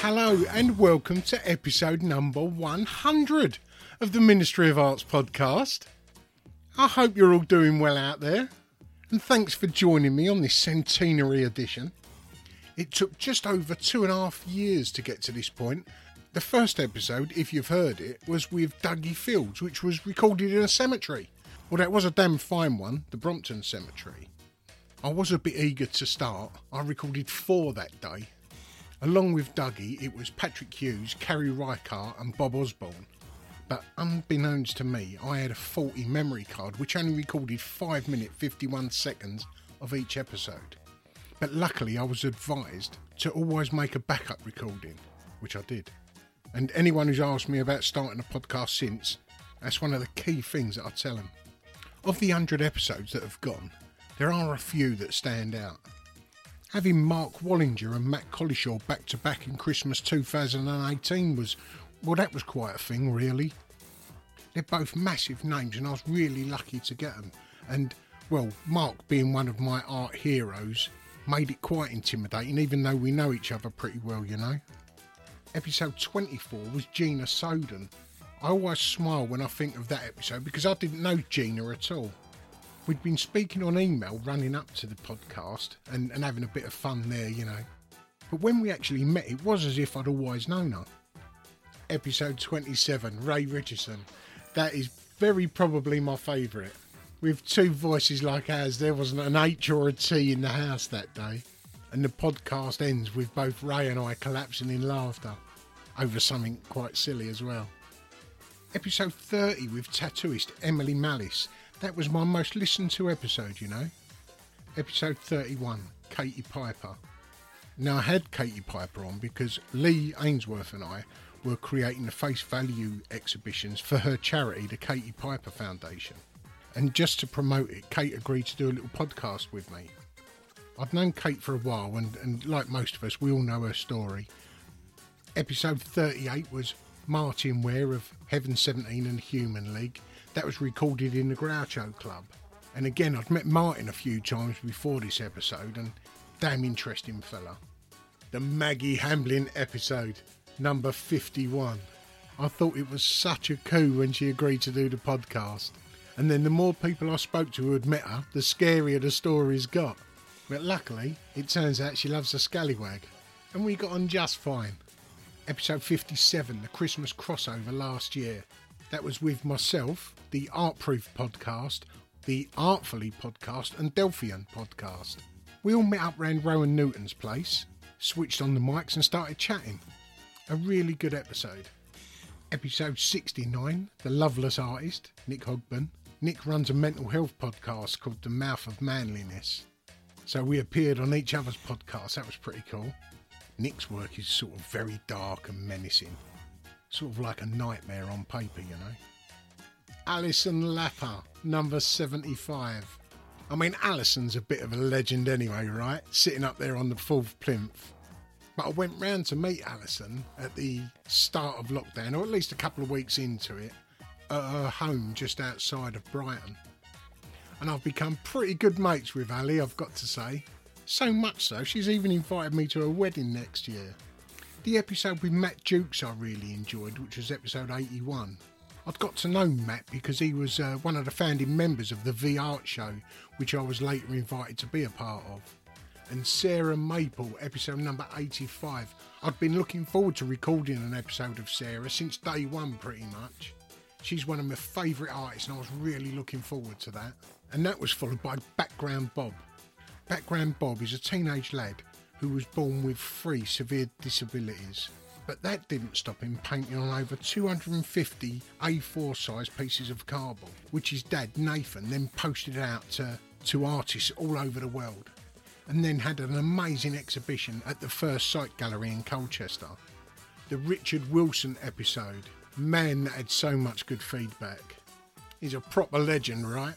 Hello and welcome to episode number 100 of the Ministry of Arts podcast. I hope you're all doing well out there, and thanks for joining me on this centenary edition. It took just over two and a half years to get to this point. The first episode, if you've heard it, was with Duggie Fields, which was recorded in a cemetery. Well, that was a damn fine one, the Brompton Cemetery. I was a bit eager to start. I recorded four that day. Along with Duggie, it was Patrick Hughes, Carrie Reichardt, and Bob Osborne. But unbeknownst to me, I had a faulty memory card which only recorded 5 minute 51 seconds of each episode. But luckily, I was advised to always make a backup recording, which I did. And anyone who's asked me about starting a podcast since, that's one of the key things that I tell them. Of the 100 episodes that have gone, there are a few that stand out. Having Mark Wallinger and Mat Collishaw back to back in Christmas 2018 was, well, that was quite a thing, really. They're both massive names, and I was really lucky to get them. And, well, Mark being one of my art heroes made it quite intimidating, even though we know each other pretty well, you know. Episode 24 was Gina Soden. I always smile when I think of that episode because I didn't know Gina at all. We'd been speaking on email running up to the podcast and, and having a bit of fun there, you know. But when we actually met, it was as if I'd always known her. Episode 27, Ray Richardson. That is very probably my favourite. With two voices like ours, there wasn't an H or a T in the house that day. And the podcast ends with both Ray and I collapsing in laughter over something quite silly as well. Episode 30 with tattooist Emily Malice. That was my most listened to episode, you know. Episode 31, Katie Piper. Now, I had Katie Piper on because Lee Ainsworth and I were creating the face value exhibitions for her charity, the Katie Piper Foundation. And just to promote it, Kate agreed to do a little podcast with me. I've known Kate for a while, and, and like most of us, we all know her story. Episode 38 was Martyn Ware of Heaven 17 and Human League. That was recorded in the Groucho Club. And again, I'd met Martyn a few times before this episode, and damn interesting fella. The Maggi Hambling episode, number 51. I thought it was such a coup when she agreed to do the podcast. And then the more people I spoke to who had met her, the scarier the stories got. But luckily, it turns out she loves a scallywag. And we got on just fine. Episode 57, the Christmas crossover last year. That was with myself, the Artproof podcast, the Artfully podcast, and Delphian podcast. We all met up round Rowan Newton's place, switched on the mics, and started chatting. A really good episode. Episode 69, The Loveless Artist, Nick Hogburn. Nick runs a mental health podcast called The Mouth of Manliness. So we appeared on each other's podcasts. That was pretty cool. Nick's work is sort of very dark and menacing. Sort of like a nightmare on paper, you know. Alison Lapper, number 75. I mean, Alison's a bit of a legend anyway, right? Sitting up there on the fourth plinth. But I went round to meet Alison at the start of lockdown, or at least a couple of weeks into it, at her home just outside of Brighton. And I've become pretty good mates with Ali, I've got to say. So much so, she's even invited me to her wedding next year. The episode with Matt Jukes I really enjoyed, which was episode 81. I'd got to know Matt because he was uh, one of the founding members of the V Art Show, which I was later invited to be a part of. And Sarah Maple, episode number 85. I'd been looking forward to recording an episode of Sarah since day one, pretty much. She's one of my favourite artists, and I was really looking forward to that. And that was followed by Background Bob. Background Bob is a teenage lad who was born with three severe disabilities. But that didn't stop him painting on over 250 A4 size pieces of cardboard, which his dad Nathan then posted out to, to artists all over the world. And then had an amazing exhibition at the Firstsite Gallery in Colchester. The Richard Wilson episode. Man, that had so much good feedback. He's a proper legend, right?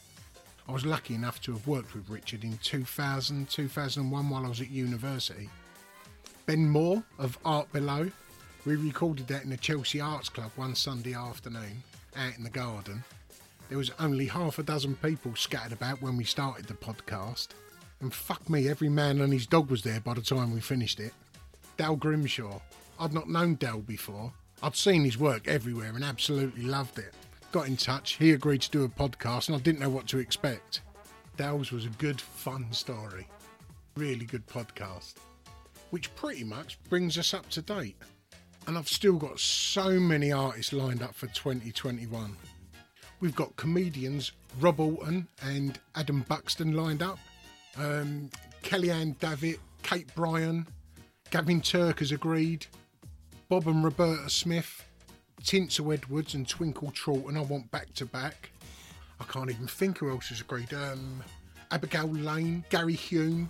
I was lucky enough to have worked with Richard in 2000, 2001 while I was at university. Ben Moore of Art Below. We recorded that in the Chelsea Arts Club one Sunday afternoon out in the garden. There was only half a dozen people scattered about when we started the podcast. And fuck me, every man and his dog was there by the time we finished it. Dal Grimshaw. I'd not known Dal before. I'd seen his work everywhere and absolutely loved it. Got in touch, he agreed to do a podcast, and I didn't know what to expect. Dal's was a good, fun story. Really good podcast. Which pretty much brings us up to date. And I've still got so many artists lined up for 2021. We've got comedians Rob Auton and Adam Buxton lined up. Um, Kellyanne Davitt, Kate Bryan, Gavin Turk has agreed. Bob and Roberta Smith, Tinsel Edwards and Twinkle Troughton. I want back to back. I can't even think who else has agreed. Um, Abigail Lane, Gary Hume,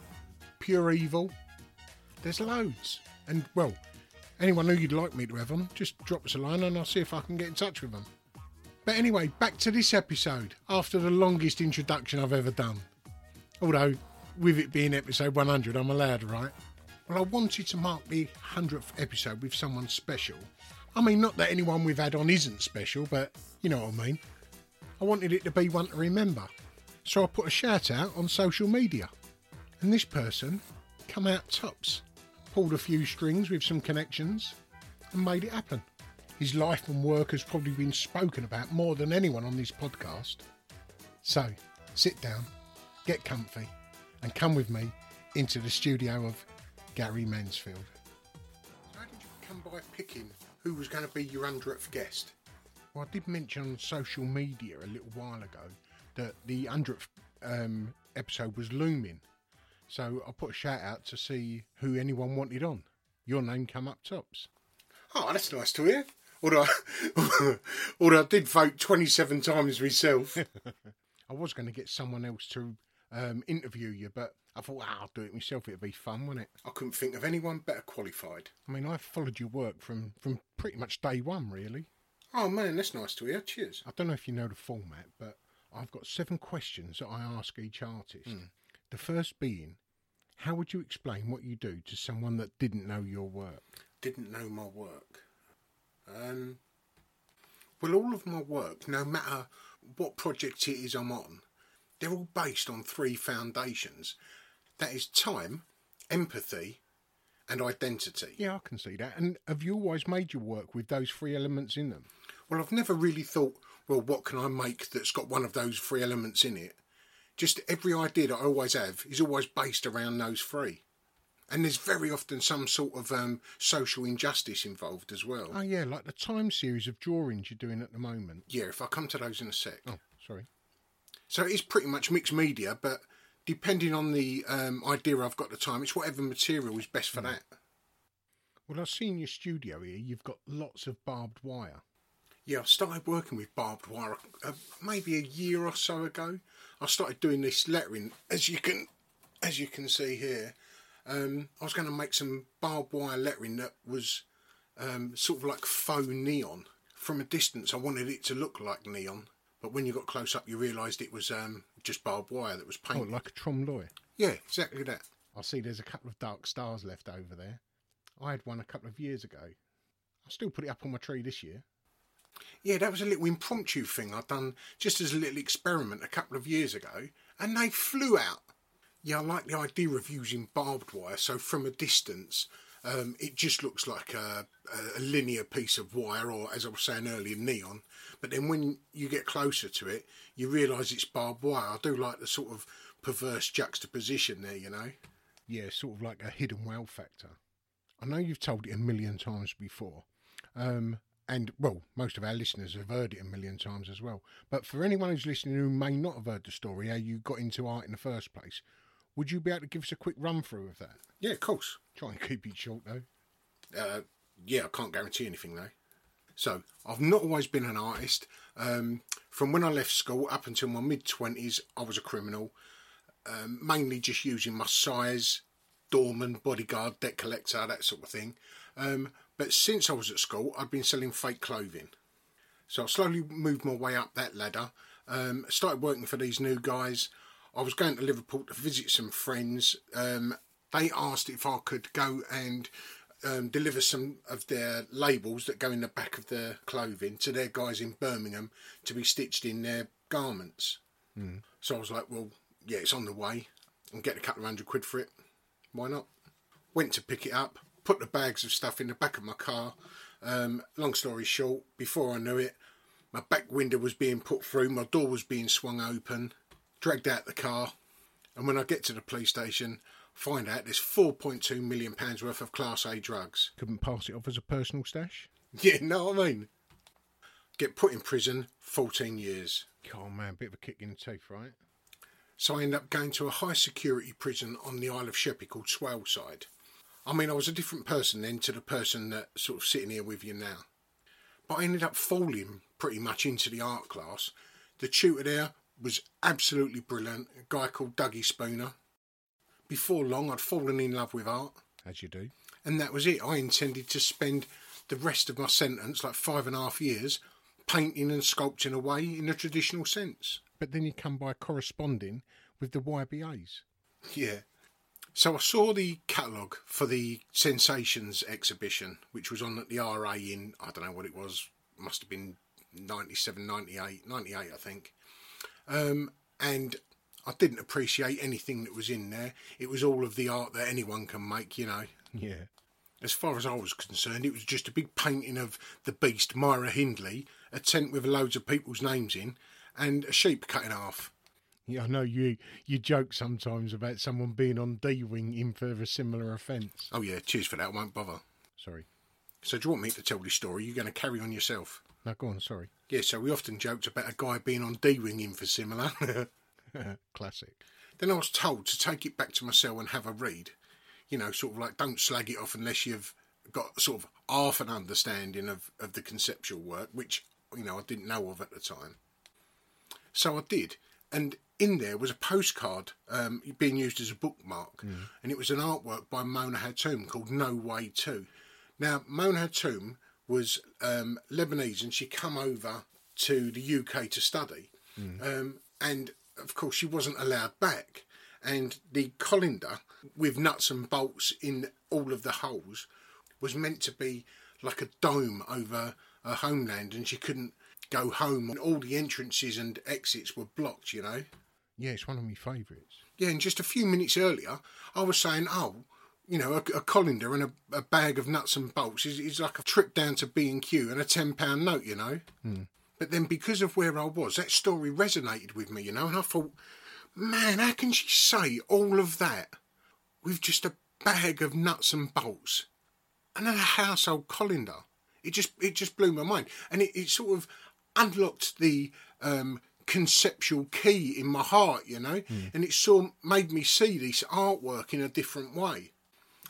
Pure Evil. There's loads. And well, anyone who you'd like me to have on, just drop us a line and I'll see if I can get in touch with them. But anyway, back to this episode after the longest introduction I've ever done. Although, with it being episode 100, I'm allowed, right? Well, I wanted to mark the 100th episode with someone special. I mean, not that anyone we've had on isn't special, but you know what I mean. I wanted it to be one to remember. So I put a shout out on social media. And this person come out tops, pulled a few strings with some connections, and made it happen. His life and work has probably been spoken about more than anyone on this podcast. So, sit down, get comfy, and come with me into the studio of Gary Mansfield. How did you come by picking who was going to be your 100th guest? Well, I did mention on social media a little while ago that the 100th um, episode was looming. So I put a shout out to see who anyone wanted on. Your name come up tops. Oh, that's nice to hear. Although, although I did vote 27 times myself. I was going to get someone else to um, interview you, but I thought, ah, I'll do it myself. It'd be fun, wouldn't it? I couldn't think of anyone better qualified. I mean, I've followed your work from, from pretty much day one, really. Oh, man, that's nice to hear. Cheers. I don't know if you know the format, but I've got seven questions that I ask each artist. The first being, how would you explain what you do to someone that didn't know your work? Didn't know my work. Um, well, all of my work, no matter what project it is I'm on, they're all based on three foundations. That is time, empathy, and identity. Yeah, I can see that. And have you always made your work with those three elements in them? Well, I've never really thought, well, what can I make that's got one of those three elements in it? Just every idea that I always have is always based around those three. And there's very often some sort of um, social injustice involved as well. Oh, yeah, like the time series of drawings you're doing at the moment. Yeah, if I come to those in a sec. Oh, sorry. So it is pretty much mixed media, but depending on the um, idea I've got at the time, it's whatever material is best for that. Well, I see in your studio here you've got lots of barbed wire. Yeah, I started working with barbed wire uh, maybe a year or so ago. I started doing this lettering, as you can, as you can see here. Um, I was going to make some barbed wire lettering that was um, sort of like faux neon. From a distance, I wanted it to look like neon, but when you got close up, you realised it was um, just barbed wire that was painted. Oh, like a trompe l'oeil. Yeah, exactly that. I see there's a couple of dark stars left over there. I had one a couple of years ago. I'll still put it up on my tree this year. Yeah, that was a little impromptu thing I'd done just as a little experiment a couple of years ago, and they flew out. Yeah, I like the idea of using barbed wire, so from a distance, um, it just looks like a, a linear piece of wire, or as I was saying earlier, neon. But then when you get closer to it, you realise it's barbed wire. I do like the sort of perverse juxtaposition there, you know. Yeah, sort of like a hidden wow factor. I know you've told it a million times before. Um, and, well, most of our listeners have heard it a million times as well. But for anyone who's listening who may not have heard the story, how you got into art in the first place, would you be able to give us a quick run through of that? Yeah, of course. Try and keep it short, though. Uh, yeah, I can't guarantee anything though. So I've not always been an artist. Um, from when I left school up until my mid twenties, I was a criminal, um, mainly just using my size, doorman, bodyguard, debt collector, that sort of thing. Um, but since I was at school, I'd been selling fake clothing. So I slowly moved my way up that ladder. Um, started working for these new guys. I was going to Liverpool to visit some friends. Um, they asked if I could go and um, deliver some of their labels that go in the back of their clothing to their guys in Birmingham to be stitched in their garments. So I was like, well, yeah, it's on the way. I'm getting a couple of hundred quid for it. Why not? Went to pick it up, put the bags of stuff in the back of my car. Um, long story short, before I knew it, my back window was being put through, my door was being swung open, dragged out the car, and when I get to the police station, find out there's 4.2 million pounds worth of Class A drugs. Couldn't pass it off as a personal stash? Yeah, know what I mean? Get put in prison 14 years. Oh, man, bit of a kick in the teeth, right? So I end up going to a high security prison on the Isle of Sheppey called Swaleside. I mean, I was a different person then to the person that's sort of sitting here with you now. But I ended up falling pretty much into the art class. The tutor there was absolutely brilliant, a guy called Dougie Spooner. Before long, I'd fallen in love with art, As you do. and that was it. I intended to spend the rest of my sentence, like five and a half years, painting and sculpting away in a traditional sense. But then you come by corresponding with the YBAs. Yeah. So I saw the catalogue for the Sensations exhibition, which was on at the RA in, I don't know what it was, must have been 97, 98, 98, I think. Um, and I didn't appreciate anything that was in there. It was all of the art that anyone can make, you know. Yeah. As far as I was concerned, it was just a big painting of the beast, Myra Hindley, a tent with loads of people's names in, and a sheep cut in half. Yeah, I know you you joke sometimes about someone being on D wing in for a similar offence. Oh, yeah, cheers for that, I won't bother. Sorry. So, do you want me to tell this story? You're going to carry on yourself. No, go on, sorry. Yeah, so we often joked about a guy being on D wing in for similar. Classic. then I was told to take it back to my cell and have a read. You know, sort of like don't slag it off unless you've got sort of half an understanding of, of the conceptual work, which, you know, I didn't know of at the time. So I did. And in there was a postcard um, being used as a bookmark. And it was an artwork by Mona Hatoum called No Way To. Now, Mona Hatoum was um, Lebanese and she come over to the UK to study. Um, and of course, she wasn't allowed back. And the colander with nuts and bolts in all of the holes was meant to be like a dome over her homeland, and she couldn't go home. And all the entrances and exits were blocked, you know. Yeah, it's one of my favourites. Yeah, and just a few minutes earlier, I was saying, oh, you know, a, a colander and a, a bag of nuts and bolts is, is like a trip down to B and Q and a ten pound note, you know. But then because of where I was, that story resonated with me, you know, and I thought, man, how can she say all of that with just a bag of nuts and bolts and then a household colander? It just it just blew my mind, and it, it sort of unlocked the um, conceptual key in my heart, you know, hmm. and it sort of made me see this artwork in a different way,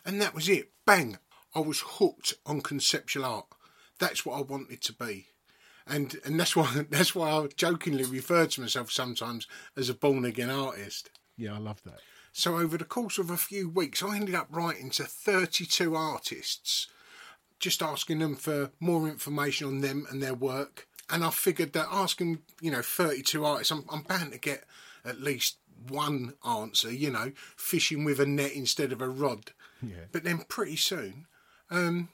and that was it. Bang! I was hooked on conceptual art. That's what I wanted to be. and and that's why that's why I jokingly refer to myself sometimes as a born again artist. Yeah, I love that. So over the course of a few weeks, I ended up writing to 32 artists, just asking them for more information on them and their work. And I figured that asking, you know, 32 artists, I'm, I'm bound to get at least one answer, you know, fishing with a net instead of a rod. Yeah. But then pretty soon, um,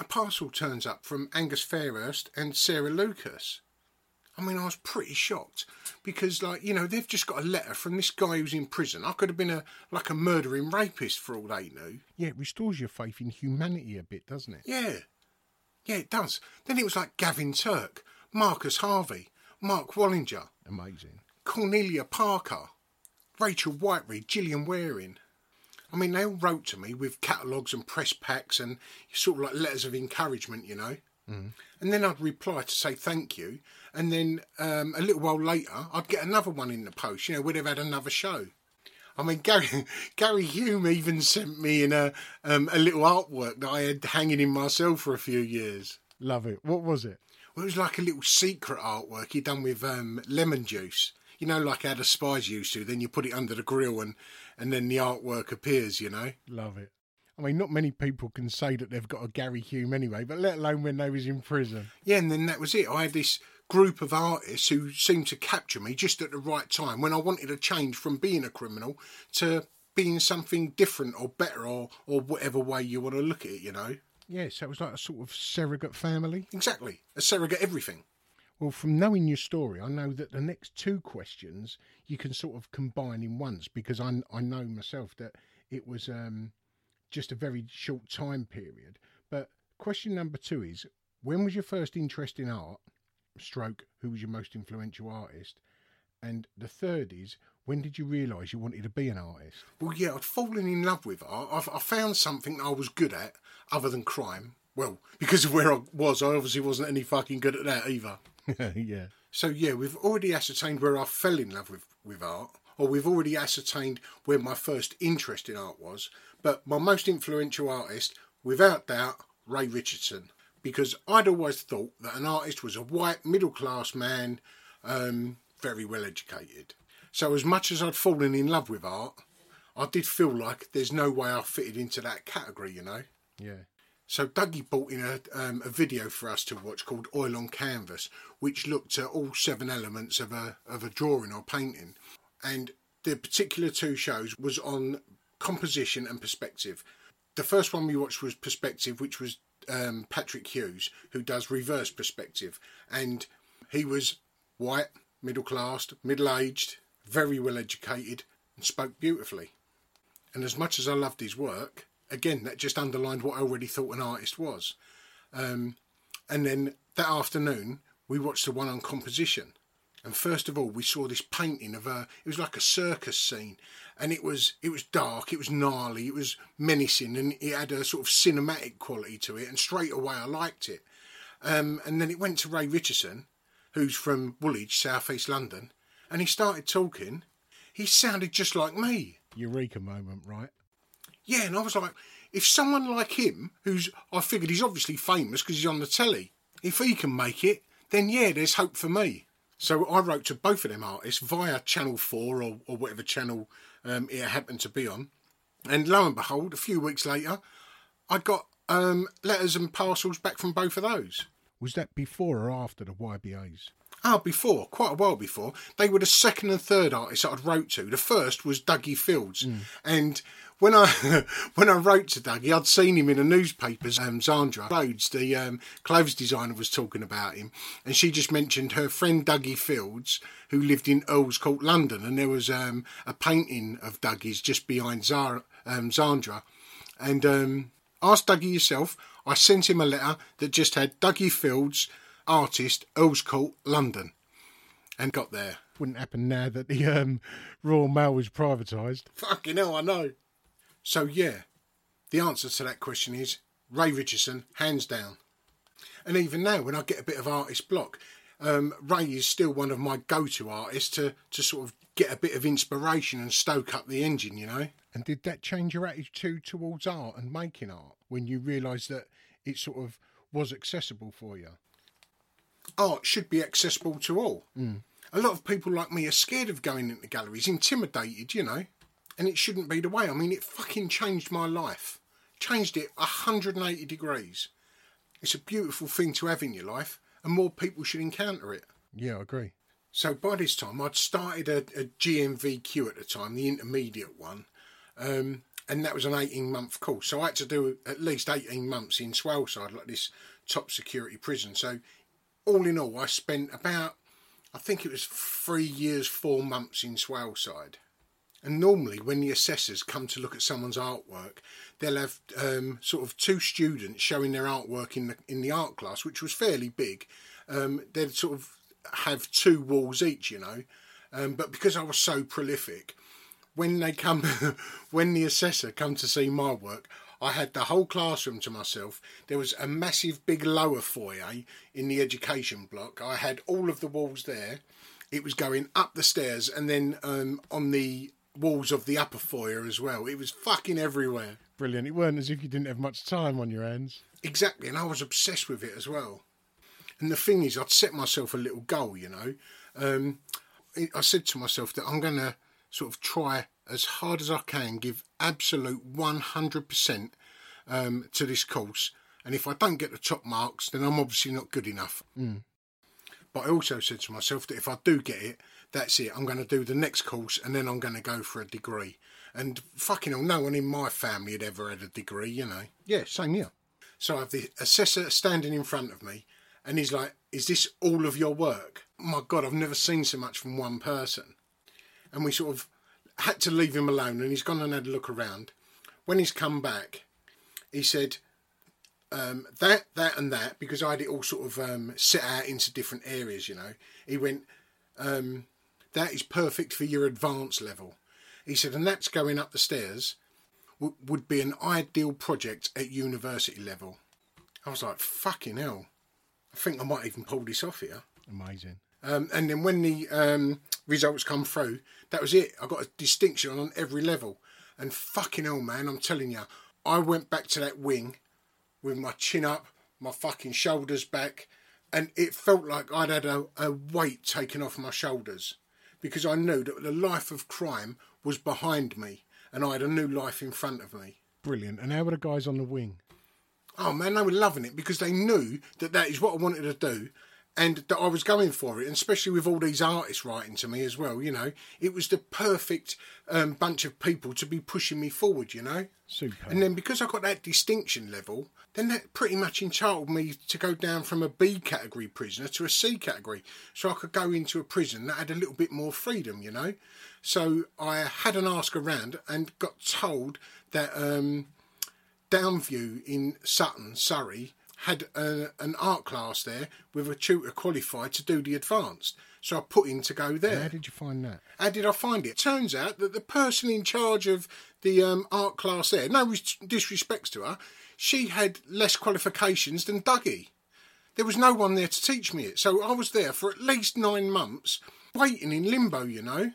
a parcel turns up from Angus Fairhurst and Sarah Lucas. I mean, I was pretty shocked because, like, you know, they've just got a letter from this guy who's in prison. I could have been a like a murdering rapist for all they knew. Yeah, it restores your faith in humanity a bit, doesn't it? Yeah, yeah, it does. Then it was like Gavin Turk, Marcus Harvey, Mark Wallinger, Amazing. Cornelia Parker, Rachel Whiteread, Gillian Wearing. I mean, they all wrote to me with catalogues and press packs and sort of like letters of encouragement, you know. Mm. And then I'd reply to say thank you. And then um, a little while later, I'd get another one in the post, you know, we'd have had another show. I mean, Gary Gary Hume even sent me in a um, a little artwork that I had hanging in my cell for a few years. Love it. What was it? Well, it was like a little secret artwork he'd done with um, lemon juice. You know, like how the spies used to. Then you put it under the grill and, and then the artwork appears, you know. Love it. I mean, not many people can say that they've got a Gary Hume anyway, but let alone when they was in prison. Yeah, and then that was it. I had this group of artists who seemed to capture me just at the right time when I wanted to change from being a criminal to being something different or better or, or whatever way you want to look at it, you know. Yes, so it was like a sort of surrogate family. Exactly. A surrogate everything. Well, from knowing your story, I know that the next two questions you can sort of combine in once because I, I know myself that it was um, just a very short time period. But question number two is when was your first interest in art? Stroke, who was your most influential artist? And the third is when did you realise you wanted to be an artist? Well, yeah, I'd fallen in love with art. I've, I found something I was good at other than crime. Well, because of where I was, I obviously wasn't any fucking good at that either. yeah. So, yeah, we've already ascertained where I fell in love with, with art, or we've already ascertained where my first interest in art was. But my most influential artist, without doubt, Ray Richardson. Because I'd always thought that an artist was a white, middle class man, um, very well educated. So, as much as I'd fallen in love with art, I did feel like there's no way I fitted into that category, you know? Yeah. So Dougie brought in a, um, a video for us to watch called Oil on Canvas, which looked at all seven elements of a of a drawing or painting, and the particular two shows was on composition and perspective. The first one we watched was perspective, which was um, Patrick Hughes, who does reverse perspective, and he was white, middle class, middle aged, very well educated, and spoke beautifully. And as much as I loved his work, again, that just underlined what I already thought an artist was. Um, and then that afternoon, we watched the one on composition. And first of all, we saw this painting of a. It was like a circus scene, and it was it was dark, it was gnarly, it was menacing, and it had a sort of cinematic quality to it. And straight away, I liked it. Um, and then it went to Ray Richardson, who's from Woolwich, South East London, and he started talking. He sounded just like me. Eureka moment, right? Yeah, and I was like, if someone like him, who's I figured he's obviously famous because he's on the telly, if he can make it, then yeah, there's hope for me. So I wrote to both of them artists via Channel 4 or, or whatever channel um, it happened to be on. And lo and behold, a few weeks later, I got um, letters and parcels back from both of those. Was that before or after the YBAs? Ah, before, quite a while before. They were the second and third artists that I'd wrote to. The first was Duggie Fields. Mm. And when I when I wrote to Duggie, I'd seen him in the newspapers. Um, Zandra Rhodes, the um, clothes designer, was talking about him, and she just mentioned her friend Duggie Fields, who lived in Earl's Court, London, and there was um, a painting of Duggie's just behind Zara, um, Zandra, and um, asked Duggie yourself. I sent him a letter that just had Duggie Fields artist, Earl's Court, London, and got there. Wouldn't happen now that the um, Royal Mail was privatised. Fucking hell, I know. So, yeah, the answer to that question is Ray Richardson, hands down. And even now, when I get a bit of artist block, um, Ray is still one of my go to artists to, to sort of get a bit of inspiration and stoke up the engine, you know? And did that change your attitude towards art and making art when you realised that it sort of was accessible for you? Art should be accessible to all. A lot of people like me are scared of going into galleries, intimidated, you know, and it shouldn't be the way. I mean, it fucking changed my life, changed it 180 degrees. It's a beautiful thing to have in your life, and more people should encounter it. Yeah, I agree. So by this time, I'd started a, a GNVQ at the time, the intermediate one, um, and that was an 18 month course. So I had to do at least 18 months in Swaleside, like this top security prison. So all in all, I spent about, I think it was three years, four months in Swaleside. And normally, when the assessors come to look at someone's artwork, they'll have um, sort of two students showing their artwork in the in the art class, which was fairly big. Um, they'd sort of have two walls each, you know. Um, but because I was so prolific, when they come, when the assessor come to see my work, I had the whole classroom to myself. There was a massive big lower foyer in the education block. I had all of the walls there. It was going up the stairs and then um, on the walls of the upper foyer as well. It was fucking everywhere. Brilliant. It weren't as if you didn't have much time on your hands. Exactly, and I was obsessed with it as well. And the thing is, I'd set myself a little goal, you know. Um, I said to myself that I'm going to sort of try as hard as I can, give absolute 100% um, to this course. And if I don't get the top marks, then I'm obviously not good enough. But I also said to myself that if I do get it, that's it. I'm going to do the next course and then I'm going to go for a degree. And fucking hell, no one in my family had ever had a degree, you know. Yeah, same here. So I have the assessor standing in front of me, and he's like, Is this all of your work? My God, I've never seen so much from one person. And we sort of had to leave him alone, and he's gone and had a look around. When he's come back, he said, um, that, that, and that, because I had it all sort of um, set out into different areas, you know. He went, um, That is perfect for your advanced level. He said, and that's going up the stairs w- would be an ideal project at university level. I was like, fucking hell. I think I might even pull this off here. Amazing. Um, and then when the um, results come through, that was it. I got a distinction on every level. And fucking hell, man, I'm telling you, I went back to that wing with my chin up, my fucking shoulders back, and it felt like I'd had a, a weight taken off my shoulders because I knew that the life of crime was behind me and I had a new life in front of me. Brilliant. And how were the guys on the wing? Oh man, they were loving it because they knew that that is what I wanted to do and that I was going for it. And especially with all these artists writing to me as well, you know, it was the perfect um, bunch of people to be pushing me forward, you know. Super. And then because I got that distinction level, then that pretty much entitled me to go down from a B category prisoner to a C category. So I could go into a prison that had a little bit more freedom, you know. So I had an ask around and got told that um, Downview in Sutton, Surrey, had a, an art class there with a tutor qualified to do the advanced. So I put in to go there. how did you find that? How did I find it? Turns out that the person in charge of the um, art class there, no res- disrespects to her, she had less qualifications than Dougie. There was no one there to teach me it, so I was there for at least nine months, waiting in limbo, you know.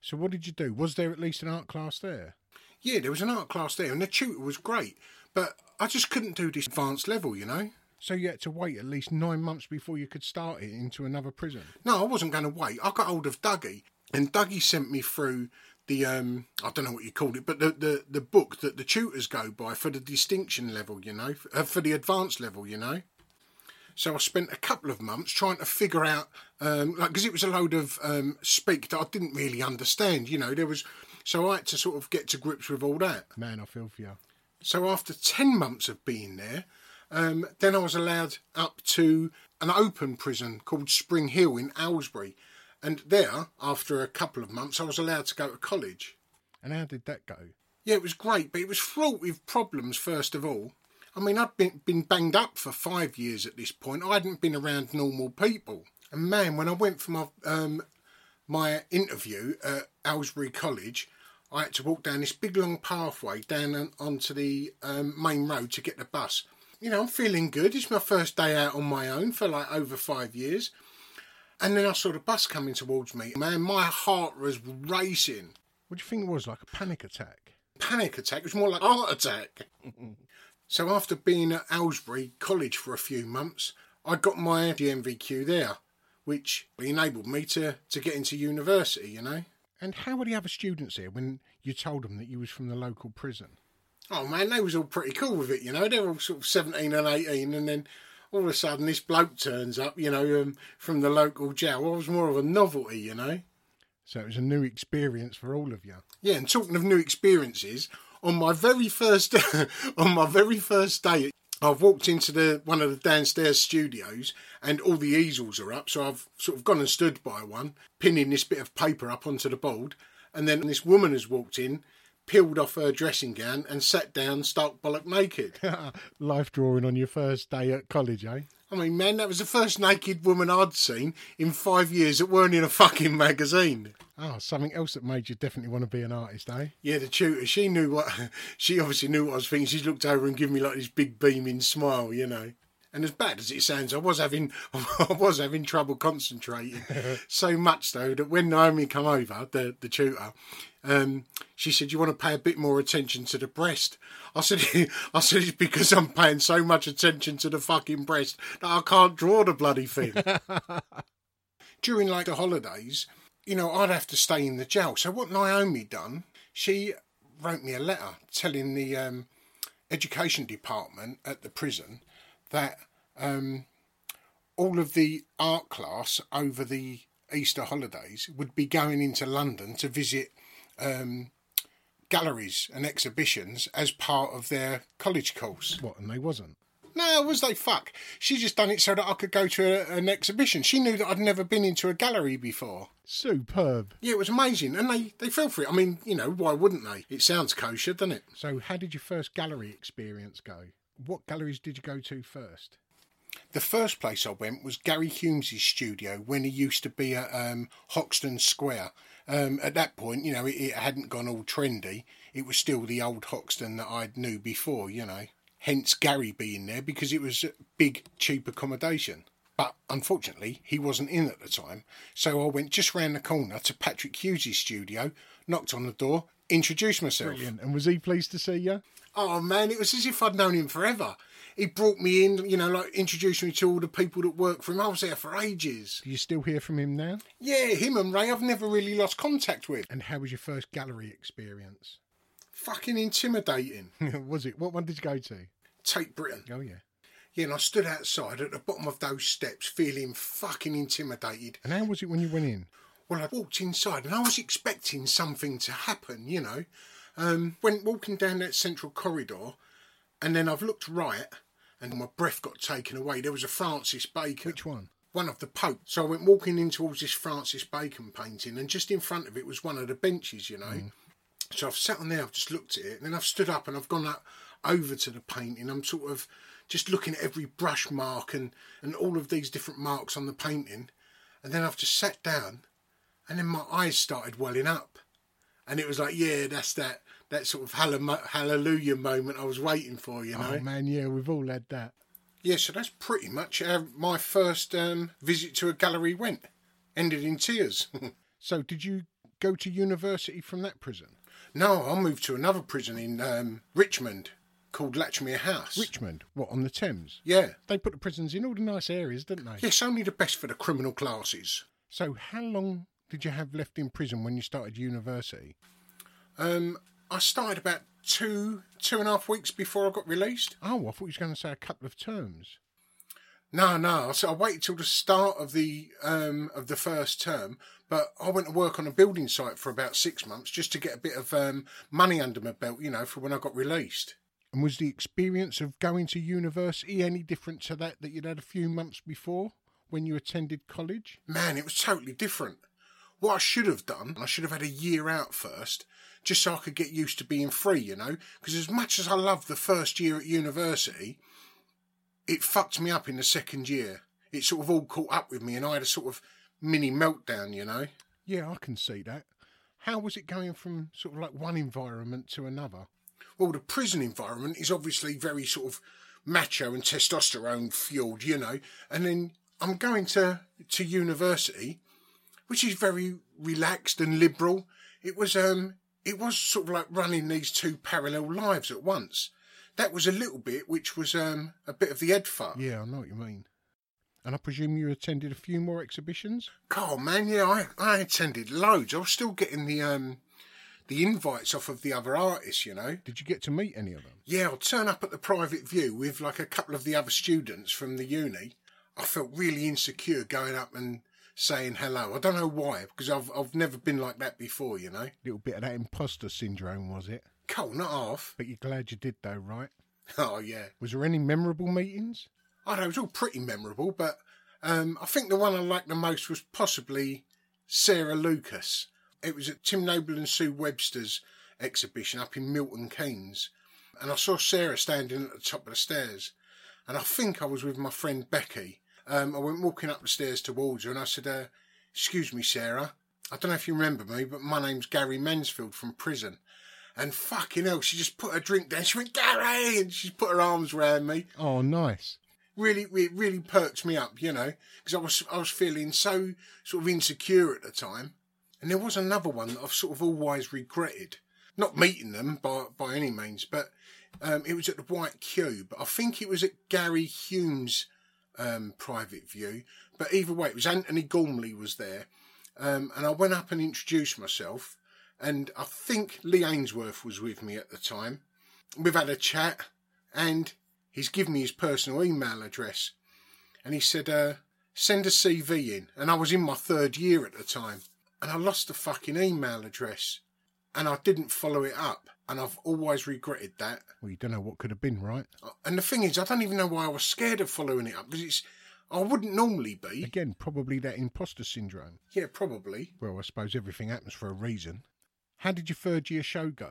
So what did you do? Was there at least an art class there? Yeah, there was an art class there, and the tutor was great, but I just couldn't do this advanced level, you know. So you had to wait at least nine months before you could start it into another prison. No, I wasn't going to wait. I got hold of Dougie, and Dougie sent me through the um I don't know what you called it, but the the, the book that the tutors go by for the distinction level, you know, uh, for the advanced level, you know. So I spent a couple of months trying to figure out, um, like, because it was a load of um, speak that I didn't really understand, you know. There was, so I had to sort of get to grips with all that. Man, I feel for you. So after 10 months of being there, um, then I was allowed up to an open prison called Spring Hill in Aylesbury. And there, after a couple of months, I was allowed to go to college. And how did that go? Yeah, it was great, but it was fraught with problems, first of all. I mean, I'd been, been banged up for five years at this point. I hadn't been around normal people. And man, when I went for my, um, my interview at Aylesbury College, I had to walk down this big long pathway down on, onto the um, main road to get the bus. You know, I'm feeling good. It's my first day out on my own for like over five years. And then I saw the bus coming towards me. Man, my heart was racing. What do you think it was? Like a panic attack? Panic attack. It was more like heart attack. so after being at Aylesbury College for a few months, I got my GNVQ there, which enabled me to, to get into university, you know. And how were the other students here when you told them that you was from the local prison? Oh man, they was all pretty cool with it, you know. They were all sort of 17 and 18, and then all of a sudden this bloke turns up, you know, um, from the local jail. It was more of a novelty, you know. So it was a new experience for all of you. Yeah, and talking of new experiences, on my very first on my very first day I've walked into the one of the downstairs studios and all the easels are up, so I've sort of gone and stood by one, pinning this bit of paper up onto the board, and then this woman has walked in, peeled off her dressing gown and sat down stark bollock naked. Life drawing on your first day at college, eh? I mean, man, that was the first naked woman I'd seen in five years that weren't in a fucking magazine. Oh, something else that made you definitely want to be an artist, eh? Yeah, the tutor, she knew what, she obviously knew what I was thinking. She looked over and gave me like this big beaming smile, you know. And as bad as it sounds, I was having, I was having trouble concentrating. so much though that when Naomi come over, the the tutor, um, she said, "You want to pay a bit more attention to the breast." I said, "I said it's because I'm paying so much attention to the fucking breast that I can't draw the bloody thing." During like the holidays, you know, I'd have to stay in the jail. So what Naomi done, she wrote me a letter telling the um, education department at the prison that um, all of the art class over the Easter holidays would be going into London to visit um, galleries and exhibitions as part of their college course. What, and they wasn't? No, was they fuck? She just done it so that I could go to a, an exhibition. She knew that I'd never been into a gallery before. Superb. Yeah, it was amazing, and they they fell for it. I mean, you know, why wouldn't they? It sounds kosher, doesn't it? So, how did your first gallery experience go? What galleries did you go to first? The first place I went was Gary Humes' studio when he used to be at um, Hoxton Square. Um, at that point, you know, it, it hadn't gone all trendy. It was still the old Hoxton that I knew before, you know. Hence Gary being there because it was big, cheap accommodation. But unfortunately, he wasn't in at the time, so I went just round the corner to Patrick Hughes' studio, knocked on the door, introduced myself. Brilliant. And was he pleased to see you? Oh man, it was as if I'd known him forever. He brought me in, you know, like introduced me to all the people that work for him. I was there for ages. Do you still hear from him now? Yeah, him and Ray, I've never really lost contact with. And how was your first gallery experience? Fucking intimidating. was it? What one did you go to? Tate Britain. Oh, yeah. Yeah, and I stood outside at the bottom of those steps feeling fucking intimidated. And how was it when you went in? Well, I walked inside and I was expecting something to happen, you know. Um, went walking down that central corridor and then I've looked right and my breath got taken away. There was a Francis Bacon. Which one? One of the Pope. So I went walking in towards this Francis Bacon painting and just in front of it was one of the benches, you know. Mm. So I've sat on there, I've just looked at it, and then I've stood up and I've gone up over to the painting. I'm sort of just looking at every brush mark and, and all of these different marks on the painting. And then I've just sat down and then my eyes started welling up. And it was like, yeah, that's that that sort of hallelujah moment I was waiting for, you know. Oh man, yeah, we've all had that. Yeah, so that's pretty much how my first um, visit to a gallery went. Ended in tears. so, did you go to university from that prison? No, I moved to another prison in um, Richmond called Latchmere House. Richmond? What, on the Thames? Yeah. They put the prisons in all the nice areas, didn't they? Yes, only the best for the criminal classes. So, how long did you have left in prison when you started university? Um, I started about two, two and a half weeks before I got released. Oh, I thought you were going to say a couple of terms. No, no. So I waited till the start of the um, of the first term, but I went to work on a building site for about six months just to get a bit of um, money under my belt, you know, for when I got released. And was the experience of going to university any different to that that you'd had a few months before when you attended college? Man, it was totally different. What I should have done, I should have had a year out first, just so I could get used to being free, you know? Because as much as I loved the first year at university, it fucked me up in the second year. It sort of all caught up with me, and I had a sort of mini meltdown, you know? Yeah, I can see that. How was it going from sort of like one environment to another? Well, the prison environment is obviously very sort of macho and testosterone fueled, you know. And then I'm going to to university, which is very relaxed and liberal. It was um it was sort of like running these two parallel lives at once. That was a little bit, which was um, a bit of the Ed fuck. Yeah, I know what you mean. And I presume you attended a few more exhibitions? Oh man, yeah, I, I attended loads. I was still getting the um the invites off of the other artists, you know. Did you get to meet any of them? Yeah, I'd turn up at the private view with like a couple of the other students from the uni. I felt really insecure going up and saying hello. I don't know why, because I've I've never been like that before, you know. Little bit of that imposter syndrome, was it? Cool, not half. But you're glad you did, though, right? Oh yeah. Was there any memorable meetings? I know it was all pretty memorable, but um, I think the one I liked the most was possibly Sarah Lucas. It was at Tim Noble and Sue Webster's exhibition up in Milton Keynes, and I saw Sarah standing at the top of the stairs, and I think I was with my friend Becky. Um, I went walking up the stairs towards her, and I said, uh, "Excuse me, Sarah. I don't know if you remember me, but my name's Gary Mansfield from prison." And fucking hell, she just put her drink down. She went, Gary! And she put her arms around me. Oh, nice really, it really perked me up, you know, because I was, I was feeling so sort of insecure at the time. And there was another one that I've sort of always regretted, not meeting them by, by any means, but um, it was at the White Cube. I think it was at Gary Hume's um, private view, but either way, it was Antony Gormley was there. Um, and I went up and introduced myself, and I think Lee Ainsworth was with me at the time. We've had a chat, and he's given me his personal email address. And he said, uh, send a CV in. And I was in my third year at the time. And I lost the fucking email address. And I didn't follow it up. And I've always regretted that. Well, you don't know what could have been, right? Uh, and the thing is, I don't even know why I was scared of following it up because it's. I wouldn't normally be. Again, probably that imposter syndrome. Yeah, probably. Well, I suppose everything happens for a reason. How did your third year show go?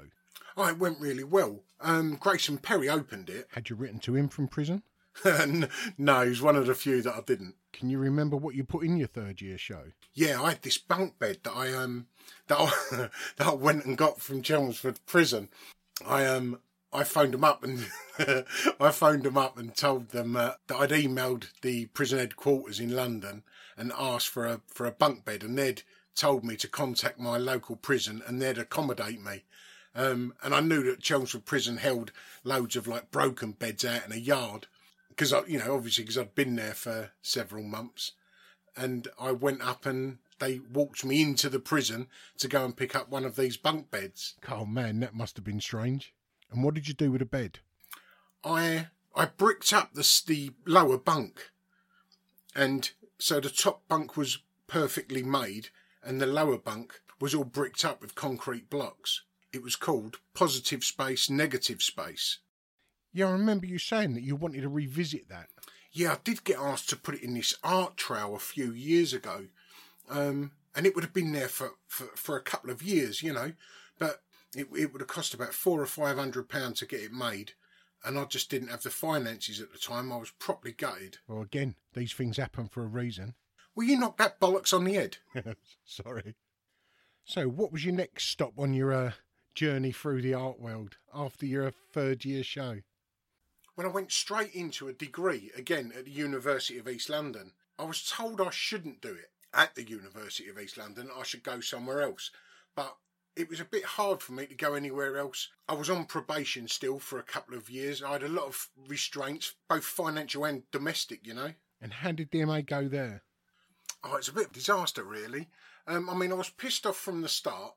Oh, it went really well. Um, Grayson Perry opened it. Had you written to him from prison? no, he's one of the few that I didn't. Can you remember what you put in your third year show? Yeah, I had this bunk bed that I um that I, that I went and got from Chelmsford Prison. I um I phoned them up and I phoned them up and told them uh, that I'd emailed the prison headquarters in London and asked for a for a bunk bed, and they'd told me to contact my local prison and they'd accommodate me. Um, and I knew that Chelmsford Prison held loads of like broken beds out in a yard because I, you know, obviously because I'd been there for several months, and I went up and they walked me into the prison to go and pick up one of these bunk beds. Oh man, that must have been strange. And what did you do with the bed? I I bricked up the the lower bunk, and so the top bunk was perfectly made, and the lower bunk was all bricked up with concrete blocks. It was called Positive Space, Negative Space. Yeah, I remember you saying that you wanted to revisit that. Yeah, I did get asked to put it in this art trail a few years ago. Um, and it would have been there for, for, for a couple of years, you know, but it, it would have cost about four or five hundred pounds to get it made. And I just didn't have the finances at the time. I was properly gutted. Well, again, these things happen for a reason. Well, you knocked that bollocks on the head. Sorry. So, what was your next stop on your uh, journey through the art world after your third year show? When I went straight into a degree again at the University of East London, I was told I shouldn't do it at the University of East London. I should go somewhere else. But it was a bit hard for me to go anywhere else. I was on probation still for a couple of years. I had a lot of restraints, both financial and domestic, you know. And how did DMA go there? Oh, it's a bit of a disaster, really. Um, I mean, I was pissed off from the start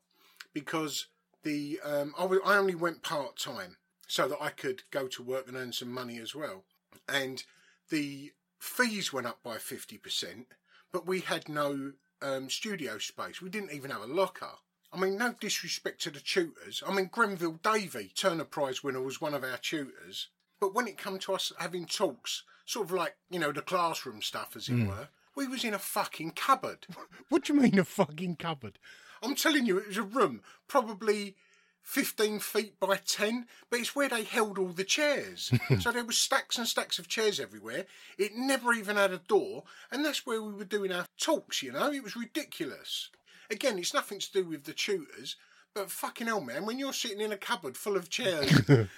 because the um, I, w- I only went part time so that I could go to work and earn some money as well. And the fees went up by 50%, but we had no um, studio space. We didn't even have a locker. I mean, no disrespect to the tutors. I mean, Grenville Davey, Turner Prize winner, was one of our tutors. But when it come to us having talks, sort of like, you know, the classroom stuff, as it mm. were, we was in a fucking cupboard. what do you mean a fucking cupboard? I'm telling you, it was a room, probably 15 feet by 10, but it's where they held all the chairs. so there was stacks and stacks of chairs everywhere. It never even had a door, and that's where we were doing our talks, you know? It was ridiculous. Again, it's nothing to do with the tutors, but fucking hell, man, when you're sitting in a cupboard full of chairs and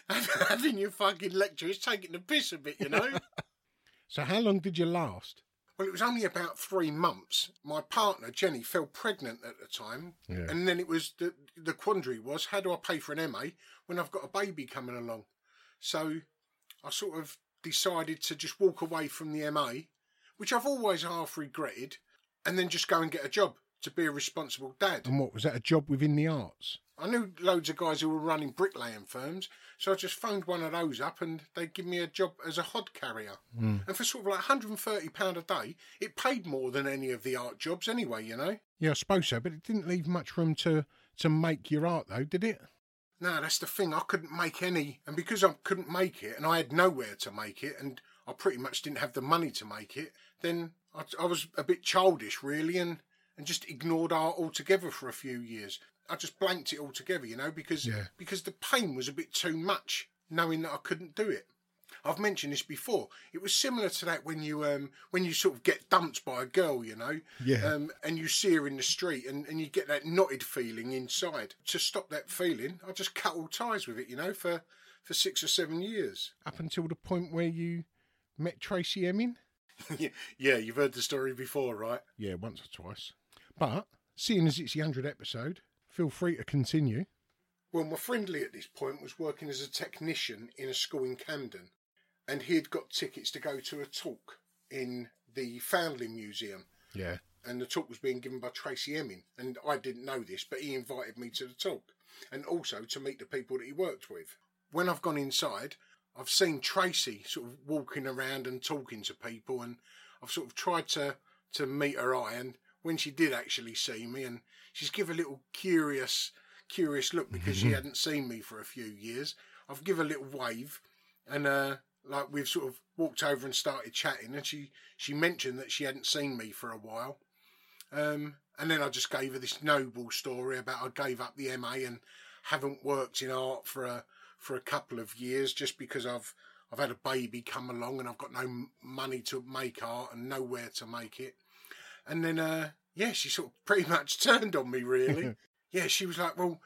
having your fucking lecture, it's taking the piss a bit, you know? so how long did you last? Well, it was only about three months. My partner, Jenny, fell pregnant at the time. Yeah. And then it was the, the quandary was how do I pay for an MA when I've got a baby coming along? So I sort of decided to just walk away from the MA, which I've always half regretted, and then just go and get a job to be a responsible dad. And what was that? A job within the arts? I knew loads of guys who were running bricklaying firms, so I just phoned one of those up and they'd give me a job as a hod carrier. Hmm. And for sort of like £130 a day, it paid more than any of the art jobs anyway, you know? Yeah, I suppose so, but it didn't leave much room to to make your art, though, did it? No, that's the thing. I couldn't make any, and because I couldn't make it, and I had nowhere to make it, and I pretty much didn't have the money to make it, then I, I was a bit childish, really, and and just ignored art altogether for a few years. I just blanked it altogether, you know, because Yeah. because the pain was a bit too much, knowing that I couldn't do it. I've mentioned this before. It was similar to that when you um when you sort of get dumped by a girl, you know, Yeah. um, and you see her in the street, and, and you get that knotted feeling inside. To stop that feeling, I just cut all ties with it, you know, for for six or seven years. Up until the point where you met Tracey Emin? yeah, you've heard the story before, right? Yeah, once or twice. But seeing as it's the 100th episode, feel free to continue. Well, my friend Lee at this point was working as a technician in a school in Camden, and he had got tickets to go to a talk in the Foundling Museum. Yeah. and the talk was being given by Tracey Emin. And I didn't know this, but he invited me to the talk and also to meet the people that he worked with. When I've gone inside, I've seen Tracey sort of walking around and talking to people, and I've sort of tried to, to meet her eye. And when she did actually see me, and she's give a little curious, curious look because she hadn't seen me for a few years, I've give a little wave, and uh, like we've sort of walked over and started chatting, and she she mentioned that she hadn't seen me for a while. Um, and then I just gave her this noble story about I gave up the MA and haven't worked in art for a for a couple of years just because I've I've had a baby come along and I've got no money to make art and nowhere to make it. And then uh, yeah, she sort of pretty much turned on me really. yeah, she was like, "Well,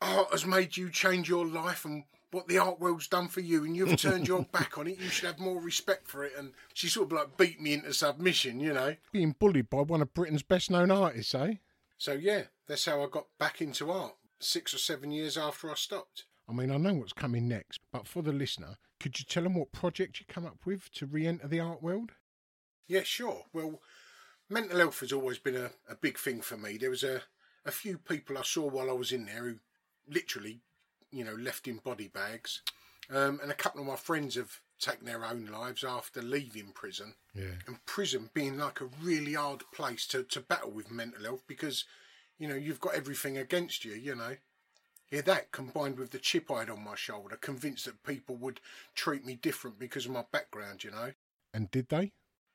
art has made you change your life and." What the art world's done for you, and you've turned your back on it. You should have more respect for it. And she sort of like beat me into submission, you know. Being bullied by one of Britain's best known artists, eh? So yeah, that's how I got back into art. Six or seven years after I stopped. I mean, I know what's coming next, but for the listener, could you tell them what project you come up with to re enter the art world? Yeah, sure. Well, mental health has always been a, a big thing for me. There was a, a few people I saw while I was in there who literally, you know, left in body bags. Um, and a couple of my friends have taken their own lives after leaving prison. Yeah. And prison being like a really hard place to, to battle with mental health because, you know, you've got everything against you, you know. Yeah, that combined with the chip I had on my shoulder, convinced that people would treat me different because of my background, you know. And did they?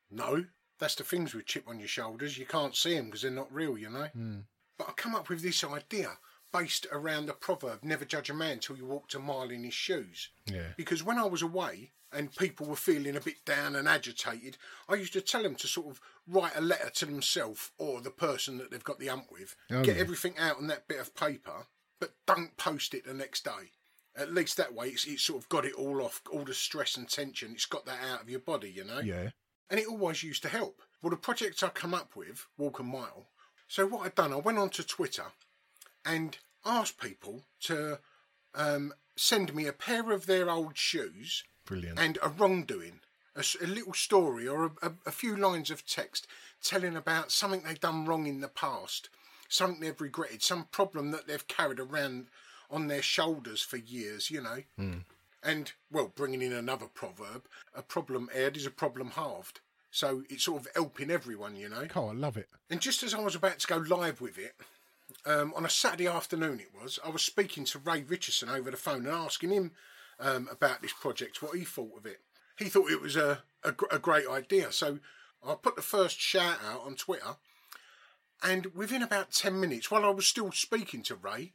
No, that's the things with chip on your shoulders. You can't see them because they're not real, you know. Hmm. But I come up with this idea based around the proverb "Never judge a man till you walked a mile in his shoes." Yeah. Because when I was away and people were feeling a bit down and agitated, I used to tell them to sort of write a letter to themselves or the person that they've got the ump with, Oh, get yeah. everything out on that bit of paper, but don't post it the next day. At least that way, it's, it's sort of got it all off, all the stress and tension. It's got that out of your body, you know Yeah. And it always used to help. Well, the project I come up with, Walk a Mile. So what I'd done, I went onto Twitter and asked people to um, send me a pair of their old shoes Brilliant. and a wrongdoing, a little story or a, a, a few lines of text telling about something they've done wrong in the past, something they've regretted, some problem that they've carried around on their shoulders for years, you know. And, well, bringing in another proverb, a problem aired is a problem halved. So it's sort of helping everyone, you know. Oh, I love it. And just as I was about to go live with it, um, on a Saturday afternoon it was, I was speaking to Ray Richardson over the phone and asking him um, about this project, what he thought of it. He thought it was a, a, a great idea. So I put the first shout out on Twitter, and within about 10 minutes, while I was still speaking to Ray,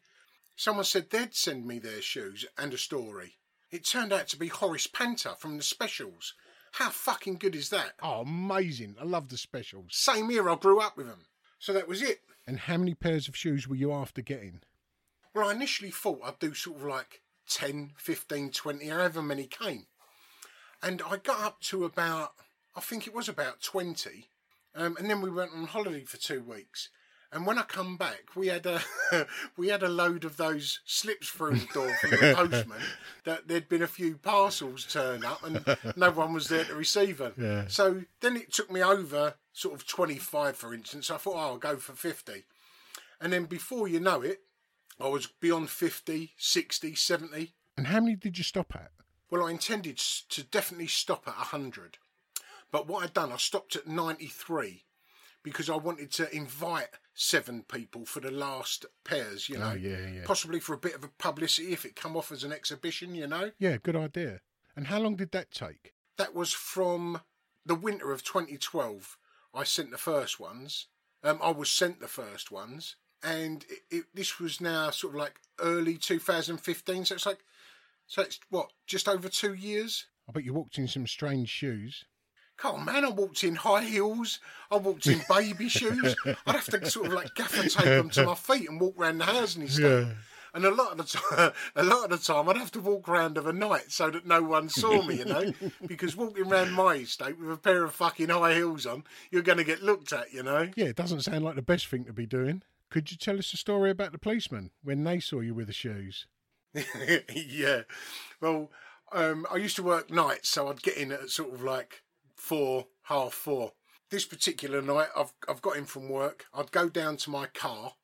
someone said they'd send me their shoes and a story. It turned out to be Horace Panter from the specials. How fucking good is that? Oh, amazing. I love the specials. Same year I grew up with them. So that was it. And how many pairs of shoes were you after getting? Well, I initially thought I'd do sort of like 10, 15, 20, however many came. And I got up to about, I think it was about 20. Um, and then we went on holiday for two weeks. And when I come back, we had a we had a load of those slips through the door from the postman that there'd been a few parcels turn up and no one was there to receive them. Yeah. So then it took me over sort of 25, for instance. I thought, oh, I'll go for 50. And then before you know it, I was beyond 50, 60, 70. And how many did you stop at? Well, I intended to definitely stop at 100. But what I'd done, I stopped at 93 because I wanted to invite seven people for the last pairs, you know. Oh, yeah, yeah. Possibly for a bit of a publicity if it come off as an exhibition, you know. Yeah, good idea. And how long did that take? That was from the winter of 2012. I sent the first ones. Um, I was sent the first ones. And it, it, this was now sort of like early 2015. So it's like, so it's what, just over two years? I bet you walked in some strange shoes. Come on, man, I walked in high heels. I walked in baby shoes. I'd have to sort of like gaffer tape them to my feet and walk around the house and stuff. And a lot of the time, a lot of the time, I'd have to walk around of a night so that no one saw me, you know, because walking around my estate with a pair of fucking high heels on, you're going to get looked at, you know. Yeah, it doesn't sound like the best thing to be doing. Could you tell us a story about the policeman when they saw you with the shoes? yeah. Well, um, I used to work nights, so I'd get in at sort of like four, half four. This particular night, I've I've got in from work. I'd go down to my car,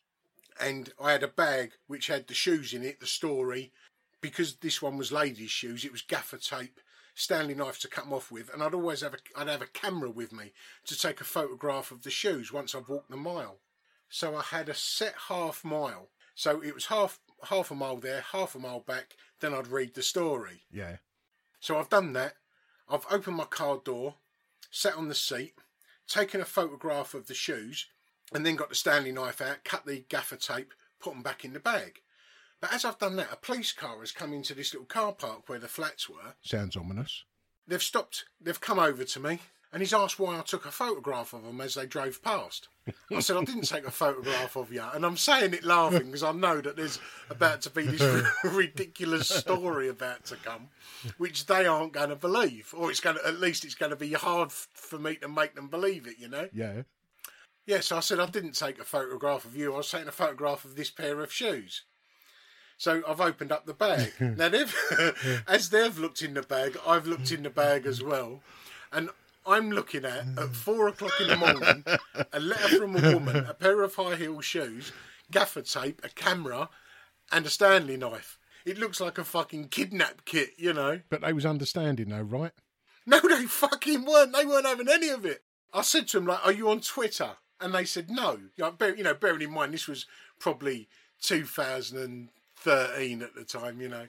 and I had a bag which had the shoes in it, the story. Because this one was ladies' shoes, it was gaffer tape, Stanley knife to cut them off with, and I'd always have a I'd have a camera with me to take a photograph of the shoes once I've walked the mile. So I had a set half mile. So it was half half a mile there, half a mile back. Then I'd read the story. Yeah. So I've done that. I've opened my car door, sat on the seat, taken a photograph of the shoes, and then got the Stanley knife out, cut the gaffer tape, put them back in the bag. But as I've done that, a police car has come into this little car park where the flats were. Sounds ominous. They've stopped, they've come over to me, and he's asked why I took a photograph of them as they drove past. I said, I didn't take a photograph of you. And I'm saying it laughing because I know that there's about to be this ridiculous story about to come, which they aren't going to believe. Or it's going to, at least it's going to be hard for me to make them believe it, you know? Yeah. Yes, I said I didn't take a photograph of you. I was taking a photograph of this pair of shoes. So I've opened up the bag. now they've, as they've looked in the bag, I've looked in the bag as well, and I'm looking at at hmm. four o'clock in the morning a letter from a woman, a pair of high heel shoes, gaffer tape, a camera, and a Stanley knife. It looks like a fucking kidnap kit, you know. But they was understanding though, right? No, they fucking weren't. They weren't having any of it. I said to them, like, are you on Twitter? And they said no. You know, bear, you know, bearing in mind this was probably 2013 at the time, you know.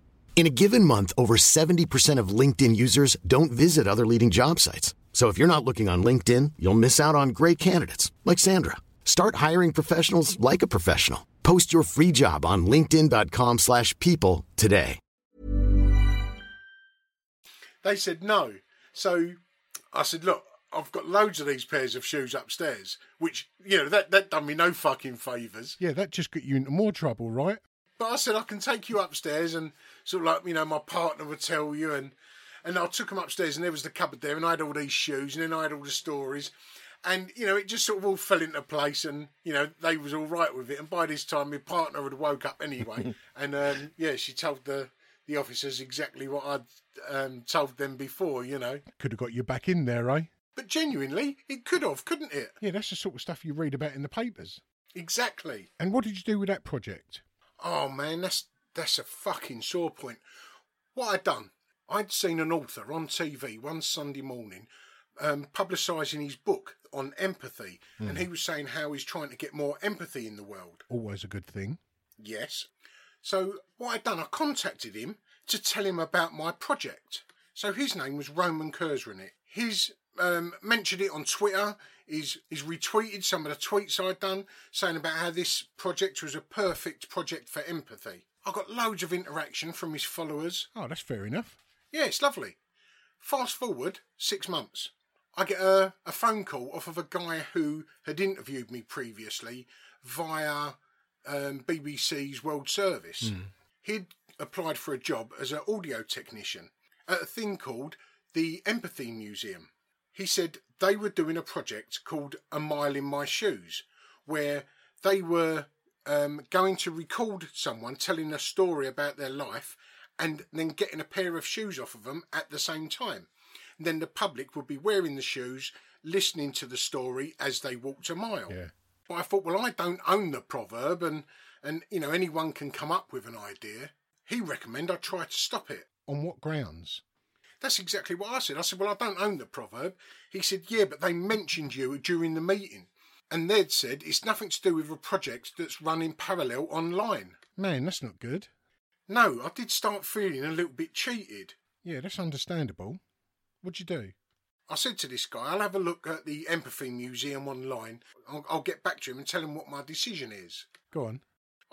In a given month, over 70% of LinkedIn users don't visit other leading job sites. So if you're not looking on LinkedIn, you'll miss out on great candidates like Sandra. Start hiring professionals like a professional. Post your free job on linkedin.com/people slash people today. They said no. So I said, look, I've got loads of these pairs of shoes upstairs, which, you know, that, that done me no fucking favours. Yeah, that just got you into more trouble, right? But I said, I can take you upstairs and sort of like, you know, my partner would tell you. And, and I took them upstairs and there was the cupboard there and I had all these shoes and then I had all the stories. And, you know, it just sort of all fell into place and, you know, they was all right with it. And by this time, my partner had woke up anyway. and, um, yeah, she told the, the officers exactly what I'd um, told them before, you know. Could have got you back in there, eh? But genuinely, it could have, couldn't it? Yeah, that's the sort of stuff you read about in the papers. Exactly. And what did you do with that project? Oh man, that's that's a fucking sore point. What I'd done, I'd seen an author on TV one Sunday morning um, publicising his book on empathy, and he was saying how he's trying to get more empathy in the world. Always a good thing. Yes. So what I'd done, I contacted him to tell him about my project. So his name was Roman Krznaric. His um, mentioned it on Twitter. He's, he's retweeted some of the tweets I'd done saying about how this project was a perfect project for empathy. I got loads of interaction from his followers. Oh, that's fair enough. Yeah, it's lovely. Fast forward six months. I get a, a phone call off of a guy who had interviewed me previously via um, BBC's World Service. He'd applied for a job as an audio technician at a thing called the Empathy Museum. He said they were doing a project called A Mile in My Shoes, where they were um, going to record someone telling a story about their life and then getting a pair of shoes off of them at the same time. And then the public would be wearing the shoes, listening to the story as they walked a mile. Yeah. But I thought, well, I don't own the proverb, and and you know anyone can come up with an idea. He recommended I try to stop it. On what grounds? That's exactly what I said. I said, well, I don't own the proverb. He said, yeah, but they mentioned you during the meeting. And they'd said it's nothing to do with a project that's run in parallel online. Man, that's not good. No, I did start feeling a little bit cheated. Yeah, that's understandable. What'd you do? I said to this guy, I'll have a look at the Empathy Museum online. I'll, I'll get back to him and tell him what my decision is. Go on.